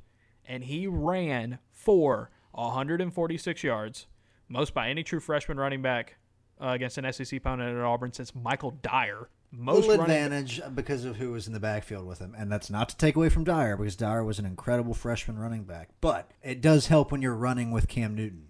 and he ran for 146 yards, most by any true freshman running back uh, against an SEC opponent at Auburn since Michael Dyer. most little advantage because of who was in the backfield with him, and that's not to take away from Dyer because Dyer was an incredible freshman running back. But it does help when you're running with Cam Newton.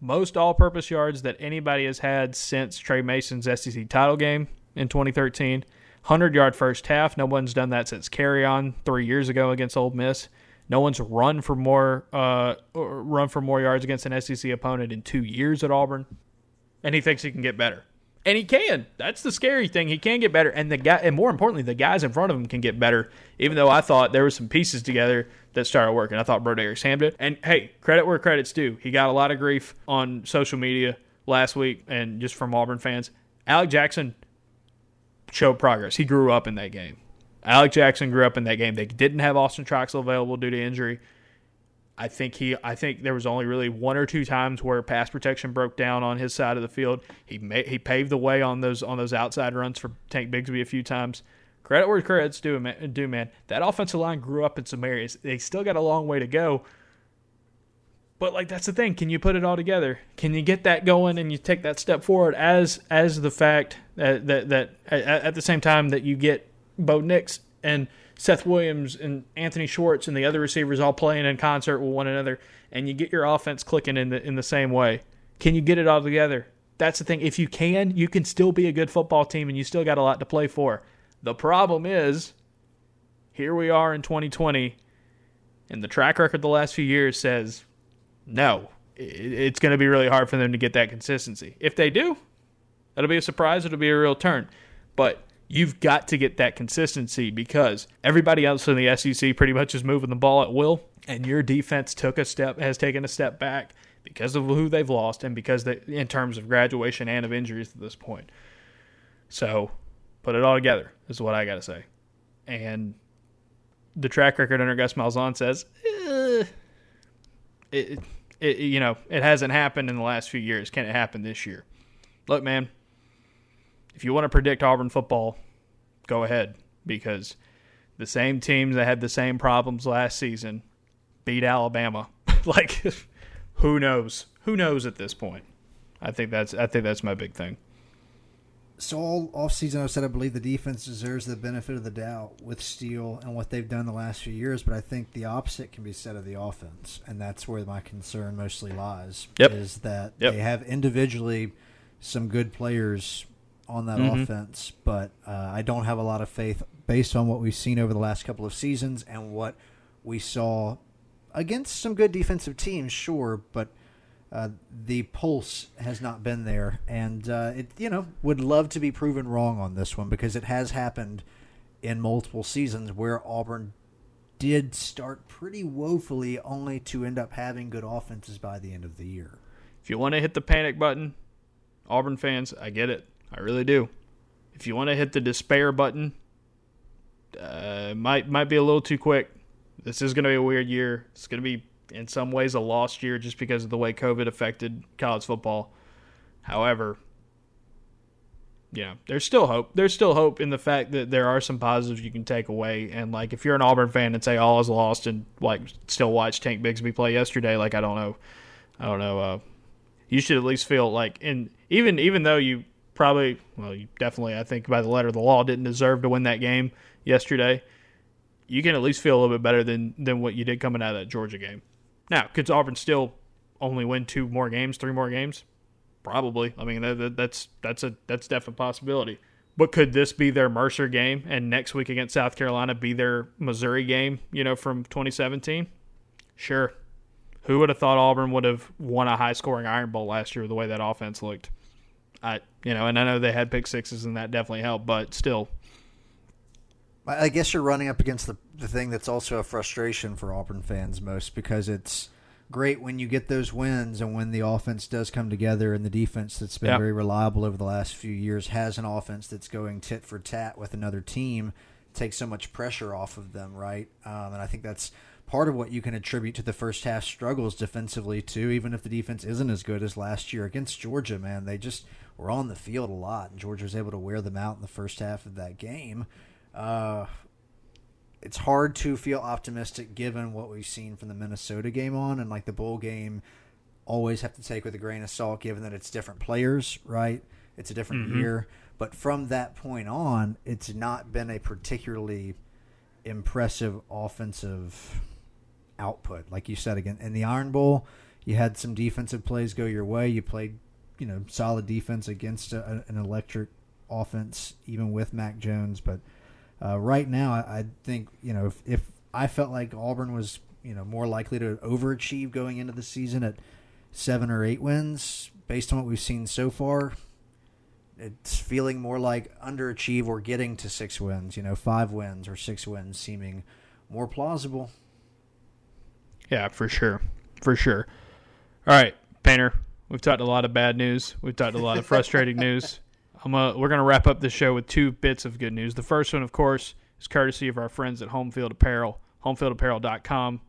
most all-purpose yards that anybody has had since Tre Mason's SEC title game in 2013. 100-yard first half. No one's done that since Kerryon three years ago against Ole Miss. No one's run for more uh, run for more yards against an SEC opponent in two years at Auburn, and he thinks he can get better, and he can. That's the scary thing. He can get better, and the guy, and more importantly, the guys in front of him can get better. Even though I thought there were some pieces together that started working, I thought Brodarious Hamm did. And hey, credit where credit's due. He got a lot of grief on social media last week, and just from Auburn fans. Alec Jackson showed progress. He grew up in that game. Alec Jackson grew up in that game. They didn't have Austin Troxell available due to injury. I think he I think there was only really one or two times where pass protection broke down on his side of the field. He he paved the way on those on those outside runs for Tank Bigsby a few times. Credit where credit's due, man. Due, man. That offensive line grew up in some areas. They still got a long way to go. But like that's the thing. Can you put it all together? Can you get that going and you take that step forward as as the fact that that, that at, at the same time that you get Bo Nix and Seth Williams and Anthony Schwartz and the other receivers all playing in concert with one another, and you get your offense clicking in the in the same way. Can you get it all together? That's the thing. If you can, you can still be a good football team, and you still got a lot to play for. The problem is, here we are in 2020, and the track record the last few years says no. It's going to be really hard for them to get that consistency. If they do, that'll be a surprise. It'll be a real turn. But you've got to get that consistency because everybody else in the SEC pretty much is moving the ball at will, and your defense took a step, has taken a step back because of who they've lost and because they, in terms of graduation and of injuries at this point. So, put it all together is what I got to say. And the track record under Gus Malzahn says, eh, it, it, you know, it hasn't happened in the last few years. Can it happen this year? Look, man, if you want to predict Auburn football, go ahead because the same teams that had the same problems last season beat Alabama. like, who knows? Who knows at this point? I think that's I think that's my big thing. So all off season, I said I believe the defense deserves the benefit of the doubt with Steele and what they've done the last few years, but I think the opposite can be said of the offense, and that's where my concern mostly lies. Yep. Is that Yep. they have individually some good players on that Mhm. offense, but uh, I don't have a lot of faith based on what we've seen over the last couple of seasons and what we saw against some good defensive teams, sure, but uh, the pulse has not been there, and uh, it you know would love to be proven wrong on this one because it has happened in multiple seasons where Auburn did start pretty woefully, only to end up having good offenses by the end of the year. If you want to hit the panic button, Auburn fans, I get it. I really do. If you want to hit the despair button, uh, might might be a little too quick. This is going to be a weird year. It's going to be in some ways a lost year just because of the way COVID affected college football. However, yeah, there's still hope. There's still hope in the fact that there are some positives you can take away. And like, if you're an Auburn fan and say all is lost, and like still watch Tank Bigsby play yesterday, like I don't know, I don't know. Uh, you should at least feel like, and even even though you probably, well, you definitely, I think by the letter of the law, didn't deserve to win that game yesterday. You can at least feel a little bit better than than what you did coming out of that Georgia game. Now, could Auburn still only win two more games, three more games? Probably. I mean, that, that, that's that's a that's definite possibility. But could this be their Mercer game, and next week against South Carolina be their Missouri game? You know, from 2017. Sure. Who would have thought Auburn would have won a high scoring Iron Bowl last year? The way that offense looked. I you know, and I know they had pick sixes, and that definitely helped. But still, I guess you're running up against the the thing that's also a frustration for Auburn fans most because it's great when you get those wins and when the offense does come together and the defense that's been Yeah. very reliable over the last few years has an offense that's going tit for tat with another team takes so much pressure off of them, right? Um, and I think that's part of what you can attribute to the first half struggles defensively too. Even if the defense isn't as good as last year against Georgia, man, they just were on the field a lot, and Georgia was able to wear them out in the first half of that game. Uh, it's hard to feel optimistic given what we've seen from the Minnesota game on and like the bowl game always have to take with a grain of salt given that it's different players, right? It's a different Mhm. year. But from that point on, it's not been a particularly impressive offensive output. Like you said again in the Iron Bowl, you had some defensive plays go your way. You played, you know, solid defense against a, an electric offense, even with Mac Jones. But uh, right now, I, I, think you know if, if I felt like Auburn was you know more likely to overachieve going into the season at seven or eight wins, based on what we've seen so far, it's feeling more like underachieve or getting to six wins. You know, five wins or six wins seeming more plausible. Yeah, for sure, for sure. All right, Painter. We've talked a lot of bad news. We've talked a lot of frustrating news. A, we're going to wrap up the show with two bits of good news. The first one, of course, is courtesy of our friends at Homefield Apparel, homefieldapparel.com.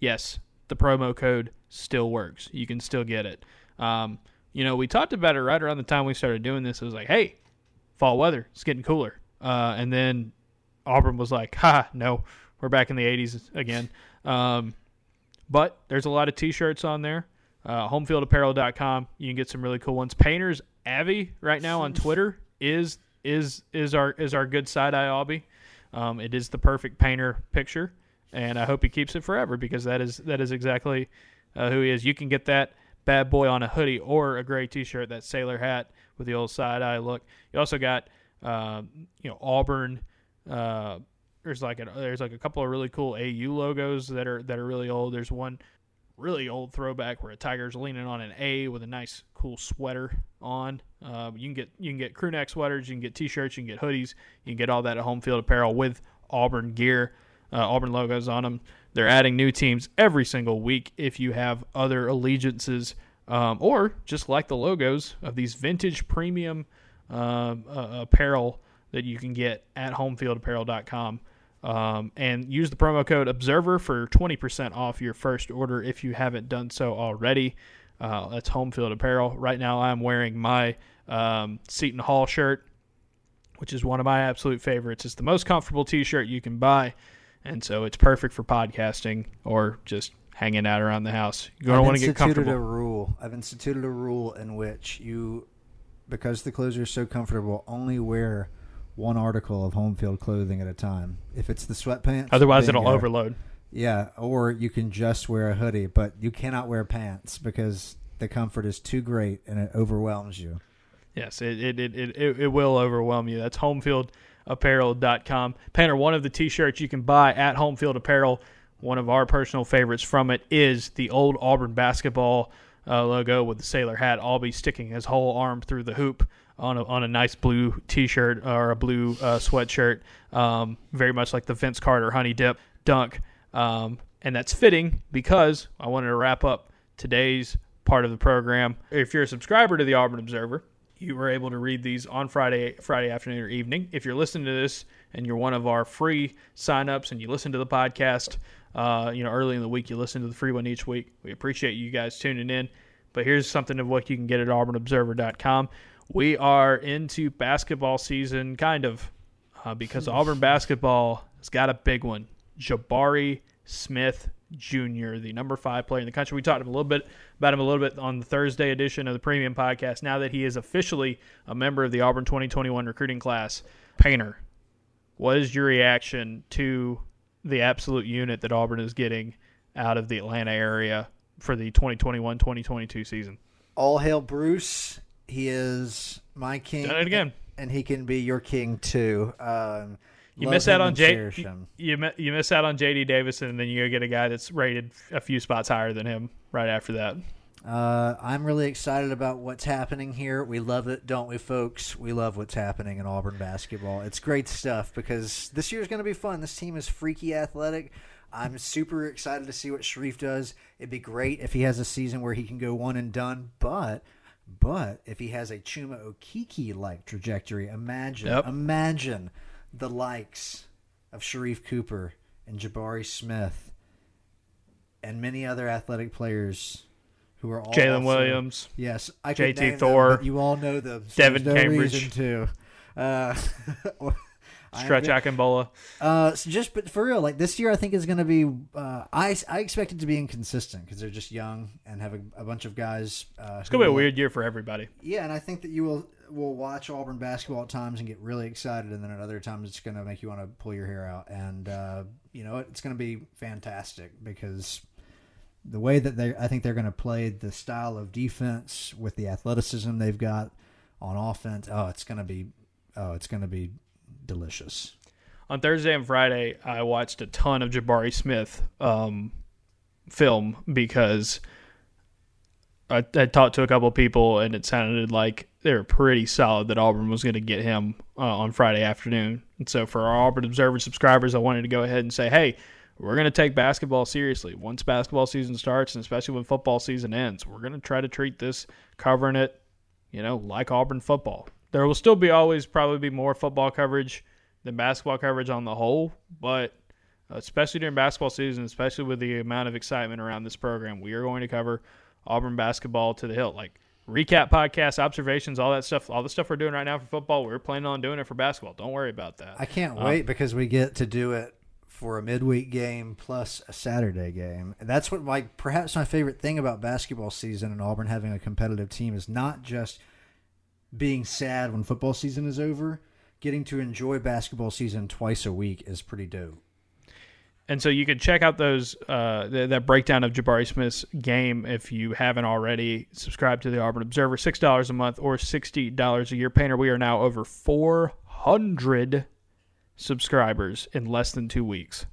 Yes, the promo code still works. You can still get it. Um, you know, we talked about it right around the time we started doing this. It was like, hey, fall weather, it's getting cooler. Uh, and then Auburn was like, ha, no, we're back in the 80s again. Um, but there's a lot of t-shirts on there. Uh, homefieldapparel.com. You can get some really cool ones. Painters Avi right now on Twitter is is is our is our good side eye Avi. Um, it is the perfect painter picture, and I hope he keeps it forever because that is that is exactly uh, who he is. You can get that bad boy on a hoodie or a gray T-shirt, that sailor hat with the old side eye look. You also got um, you know Auburn. Uh, there's like a there's like a couple of really cool AU logos that are that are really old. There's one really old throwback where a tiger's leaning on an A with a nice cool sweater on. Uh, you can get you can get crew neck sweaters, you can get t-shirts, you can get hoodies, you can get all that at Home Field Apparel with Auburn gear, uh, Auburn logos on them. They're adding new teams every single week. If you have other allegiances um, or just like the logos of these vintage premium uh, apparel that you can get at homefieldapparel.com. Um, and use the promo code Observer for 20% off your first order if you haven't done so already. Uh, that's Home Field Apparel. Right now, I'm wearing my um, Seton Hall shirt, which is one of my absolute favorites. It's the most comfortable t shirt you can buy. And so it's perfect for podcasting or just hanging out around the house. You don't want to get comfortable. a rule. I've instituted a rule in which you, because the clothes are so comfortable, only wear one article of home field clothing at a time. If it's the sweatpants, otherwise it'll overload. Yeah, or you can just wear a hoodie, but you cannot wear pants because the comfort is too great and it overwhelms you. Yes, it it, it, it, it will overwhelm you. That's homefieldapparel.com. Painter, one of the t-shirts you can buy at Homefield Apparel, one of our personal favorites from it is the old Auburn basketball uh, logo with the sailor hat, I'll be sticking his whole arm through the hoop on a, on a nice blue T-shirt or a blue uh, sweatshirt, um, very much like the Vince Carter Honey Dip dunk, um, and that's fitting because I wanted to wrap up today's part of the program. If you're a subscriber to the Auburn Observer, you were able to read these on Friday Friday afternoon or evening. If you're listening to this and you're one of our free signups and you listen to the podcast, uh, you know early in the week you listen to the free one each week. We appreciate you guys tuning in. But here's something of what you can get at AuburnObserver.com we are into basketball season, kind of, uh, because Auburn basketball has got a big one. Jabari Smith Jr., the number five player in the country. We talked a little bit about him a little bit on the Thursday edition of the Premium Podcast. Now that he is officially a member of the Auburn 2021 recruiting class, Painter, what is your reaction to the absolute unit that Auburn is getting out of the Atlanta area for the 2021-2022 season? All hail Bruce he is my king. Done it again. And he can be your king too. Um, you miss out on J. You, you, you miss out on J.D. Davison, and then you go get a guy that's rated a few spots higher than him right after that. Uh, I'm really excited about what's happening here. We love it, don't we, folks? We love what's happening in Auburn basketball. It's great stuff because this year's going to be fun. This team is freaky athletic. I'm super excited to see what Sharife does. It'd be great if he has a season where he can go one and done, but but if he has a Chuma Okeke like trajectory, imagine yep. imagine the likes of Sharife Cooper and Jabari Smith and many other athletic players who are all Jalen Williams. Yes, I JT Thor. Them, you all know them. So Devan no Cambridge too. Uh, Stretch Akingbola. Uh, so just but for real, like this year, I think is going to be. Uh, I I expect it to be inconsistent because they're just young and have a, a bunch of guys. Uh, It's gonna be a weird year for everybody. Yeah, and I think that you will will watch Auburn basketball at times and get really excited, and then at other times it's going to make you want to pull your hair out. And uh, you know, it's going to be fantastic because the way that they, I think they're going to play the style of defense with the athleticism they've got on offense. Oh, it's going to be, oh, it's going to be delicious. On Thursday and Friday, I watched a ton of Jabari Smith um, film because I, I talked to a couple people and it sounded like they were pretty solid that Auburn was going to get him uh, on Friday afternoon. And so for our Auburn Observer subscribers, I wanted to go ahead and say, hey, we're going to take basketball seriously. Once basketball season starts, and especially when football season ends, we're going to try to treat this, covering it, you know, like Auburn football. There will still be always probably be more football coverage than basketball coverage on the whole, but especially during basketball season, especially with the amount of excitement around this program, we are going to cover Auburn basketball to the hilt. Like recap podcasts, observations, all that stuff, all the stuff we're doing right now for football, we're planning on doing it for basketball. Don't worry about that. I can't um, wait because we get to do it for a midweek game plus a Saturday game. And that's what like perhaps my favorite thing about basketball season and Auburn having a competitive team is not just being sad when football season is over. Getting to enjoy basketball season twice a week is pretty dope. And so you can check out those uh, th- that breakdown of Jabari Smith's game if you haven't already. Subscribe to the Auburn Observer, six dollars a month or sixty dollars a year. Painter, we are now over four hundred subscribers in less than two weeks.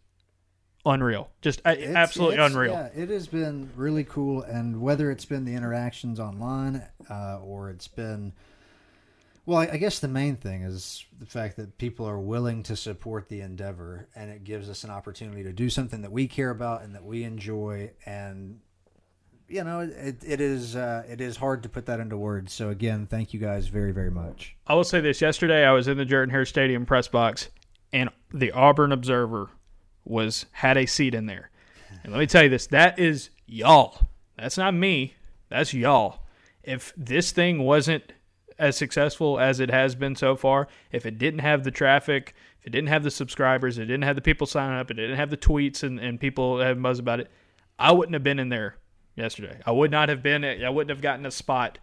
Unreal, just uh, It's- absolutely it's- unreal. Yeah, it has been really cool, and whether it's been the interactions online uh, or it's been, well, I guess the main thing is the fact that people are willing to support the endeavor, and it gives us an opportunity to do something that we care about and that we enjoy, and you know, it, it is uh, it is hard to put that into words. So again, thank you guys very very much. I will say this: yesterday, I was in the Jordan Hare Stadium press box, and the Auburn Observer was had a seat in there. And let me tell you this: that is y'all. That's not me. That's y'all. If this thing wasn't as successful as it has been so far, if it didn't have the traffic, if it didn't have the subscribers, it didn't have the people signing up, it didn't have the tweets and, and people having buzz about it, I wouldn't have been in there yesterday. I would not have been. I wouldn't have gotten a spot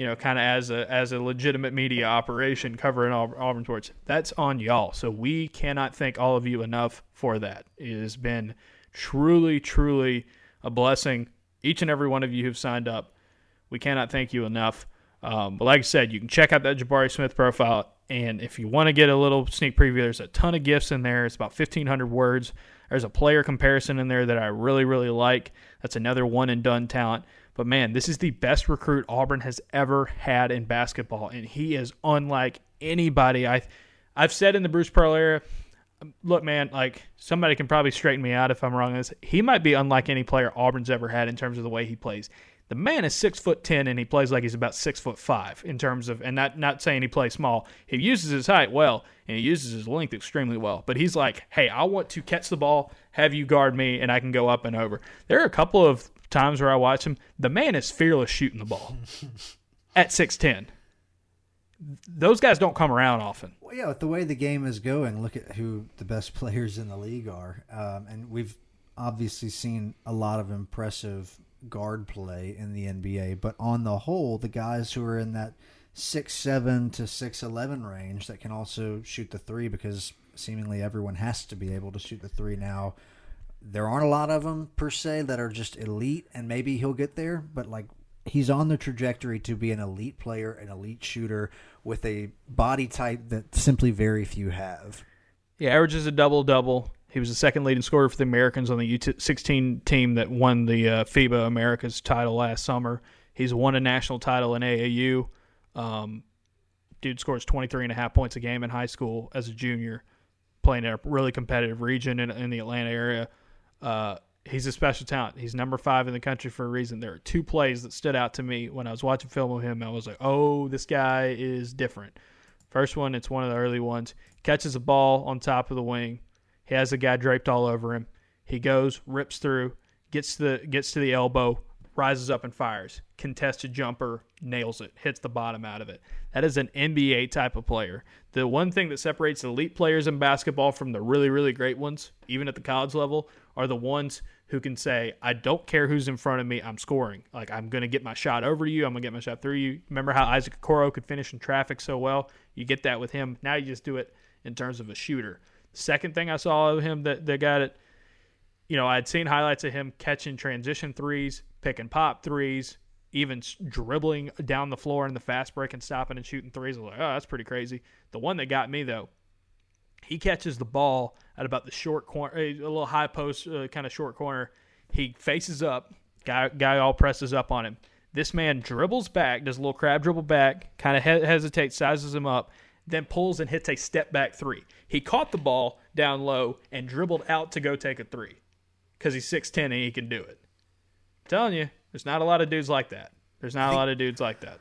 you know, kind of as a as a legitimate media operation covering Aub- Auburn sports. That's on y'all. So we cannot thank all of you enough for that. It has been truly, truly a blessing. Each and every one of you who've signed up, we cannot thank you enough. Um, but like I said, you can check out that Jabari Smith profile, and if you want to get a little sneak preview, there's a ton of gifts in there. It's about 1,500 words. There's a player comparison in there that I really, really like. That's another one and done talent. But man, this is the best recruit Auburn has ever had in basketball, and he is unlike anybody. I, I've said in the Bruce Pearl era, look, man, like somebody can probably straighten me out if I'm wrong. on This he might be unlike any player Auburn's ever had in terms of the way he plays. The man is six foot ten, and he plays like he's about six foot five in terms of, and not not saying he plays small. He uses his height well, and he uses his length extremely well. But he's like, hey, I want to catch the ball, have you guard me, and I can go up and over. There are a couple of times where I watch him. The man is fearless shooting the ball at six ten. Those guys don't come around often. Well, yeah, with the way the game is going, look at who the best players in the league are, um, and we've obviously seen a lot of impressive guard play in the NBA. But on the whole, the guys who are in that six seven to six eleven range that can also shoot the three, because seemingly everyone has to be able to shoot the three now. There aren't a lot of them per se that are just elite, and maybe he'll get there. But like he's on the trajectory to be an elite player, an elite shooter with a body type that simply very few have. He averages a double double. He was the second leading scorer for the Americans on the U16 team that won the uh, FIBA Americas title last summer. He's won a national title in AAU. Um, dude scores 23 and a half points a game in high school as a junior, playing in a really competitive region in, in the Atlanta area. Uh, he's a special talent. He's number five in the country for a reason. There are two plays that stood out to me when I was watching film of him. I was like, oh, this guy is different. First one, it's one of the early ones. Catches a ball on top of the wing. He has a guy draped all over him. He goes, rips through, gets to the gets to the elbow, rises up and fires. Contested jumper, nails it, hits the bottom out of it. That is an NBA type of player. The one thing that separates elite players in basketball from the really, really great ones, even at the college level, are the ones who can say, I don't care who's in front of me, I'm scoring. Like, I'm going to get my shot over you, I'm going to get my shot through you. Remember how Isaac Okoro could finish in traffic so well? You get that with him. Now you just do it in terms of a shooter. Second thing I saw of him that, that got it, you know, I'd seen highlights of him catching transition threes, pick and pop threes, even dribbling down the floor in the fast break and stopping and shooting threes. I was like, oh, that's pretty crazy. The one that got me, though, he catches the ball at about the short corner, a little high post uh, kind of short corner. He faces up, guy, guy all presses up on him. This man dribbles back, does a little crab dribble back, kind of he- hesitates, sizes him up, then pulls and hits a step back three. He caught the ball down low and dribbled out to go take a three because he's 6'10 and he can do it. I'm telling you, there's not a lot of dudes like that. There's not a lot of dudes like that.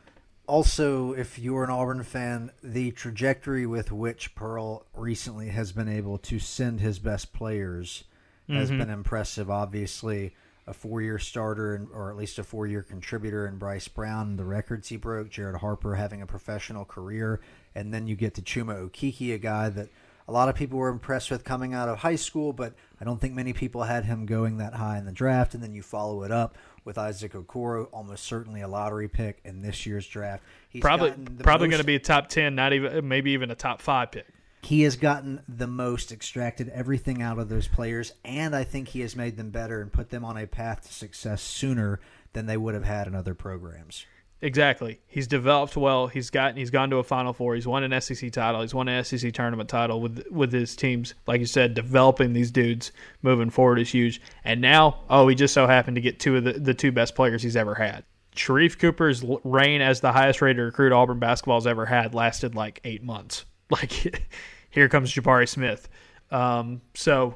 Also, if you're an Auburn fan, the trajectory with which Pearl recently has been able to send his best players has mm-hmm. been impressive. Obviously, a four-year starter and, or at least a four-year contributor in Bryce Brown, the records he broke, Jared Harper having a professional career, and then you get to Chuma Okeke, a guy that a lot of people were impressed with coming out of high school, but I don't think many people had him going that high in the draft. And then you follow it up with Isaac Okoro, almost certainly a lottery pick in this year's draft. He's Probably probably most- going to be a top 10, not even maybe even a top 5 pick. He has gotten the most extracted everything out of those players and i think he has made them better and put them on a path to success sooner than they would have had in other programs Exactly. He's developed well. He's gotten he's gone to a Final Four. He's won an SEC title. He's won an SEC tournament title with with his teams. Like you said, developing these dudes moving forward is huge. And now, oh, he just so happened to get two of the, the two best players he's ever had. Sharife Cooper's reign as the highest rated recruit Auburn basketball's ever had lasted like eight months. Like here comes Jabari Smith. Um, so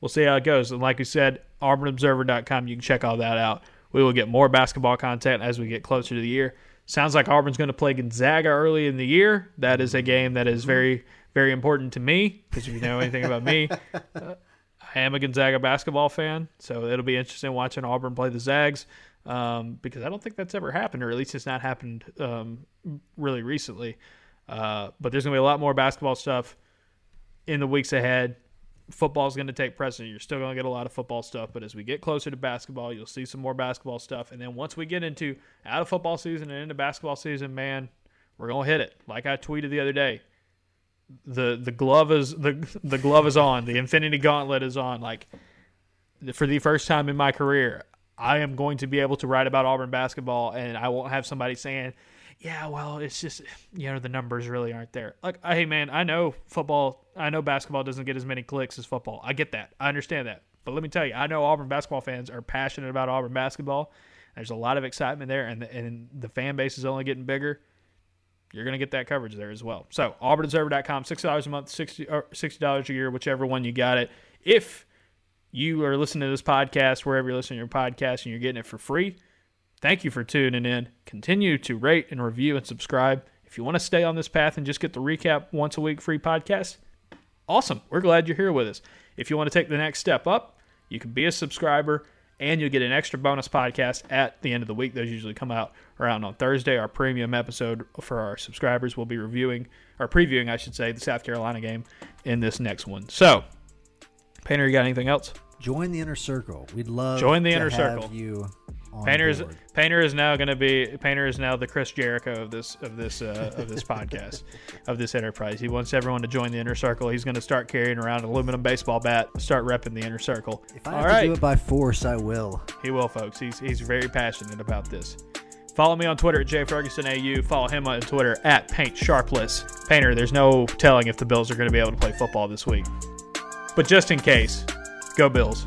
we'll see how it goes. And like we said, auburnobserver.com, you can check all that out. We will get more basketball content as we get closer to the year. Sounds like Auburn's going to play Gonzaga early in the year. That is a game that is very, very important to me because if you know anything about me, uh, I am a Gonzaga basketball fan. So it'll be interesting watching Auburn play the Zags um, because I don't think that's ever happened, or at least it's not happened um, really recently. Uh, but there's going to be a lot more basketball stuff in the weeks ahead. Football is going to take precedent. You're still going to get a lot of football stuff, but as we get closer to basketball, you'll see some more basketball stuff. And then once we get into out of football season and into basketball season, man, we're going to hit it. Like I tweeted the other day, the the glove is the the glove is on. The Infinity Gauntlet is on. Like for the first time in my career, I am going to be able to write about Auburn basketball, and I won't have somebody saying, "Yeah, well, it's just you know the numbers really aren't there." Like, hey man, I know football, I know basketball doesn't get as many clicks as football. I get that, I understand that, but let me tell you, I know Auburn basketball fans are passionate about Auburn basketball. There's a lot of excitement there, and the, and the fan base is only getting bigger you're going to get that coverage there as well. So, auburnobserver.com, six dollars a month, 60 or $60 a year, whichever one you got it. If you are listening to this podcast, wherever you're listening to your podcast, and you're getting it for free, thank you for tuning in. Continue to rate and review and subscribe. If you want to stay on this path and just get the recap once a week free podcast, awesome. We're glad you're here with us. If you want to take the next step up, you can be a subscriber and you'll get an extra bonus podcast at the end of the week. Those usually come out around on Thursday. Our premium episode for our subscribers will be reviewing or previewing, I should say, the South Carolina game in this next one. So, Painter, you got anything else? join the inner circle we'd love Join the inner circle. you Painter is board. Painter is now going to be Painter is now the Chris Jericho of this of this uh, of this podcast of this enterprise. He wants everyone to join the inner circle. He's going to start carrying around an aluminum baseball bat, start repping the inner circle. if i All have right. to do it by force i will He will, folks. He's he's very passionate about this. Follow me on Twitter at jfergusonau. Follow him on Twitter at paintsharpless. Painter, there's no telling if the Bills are going to be able to play football this week. But just in case, go Bills.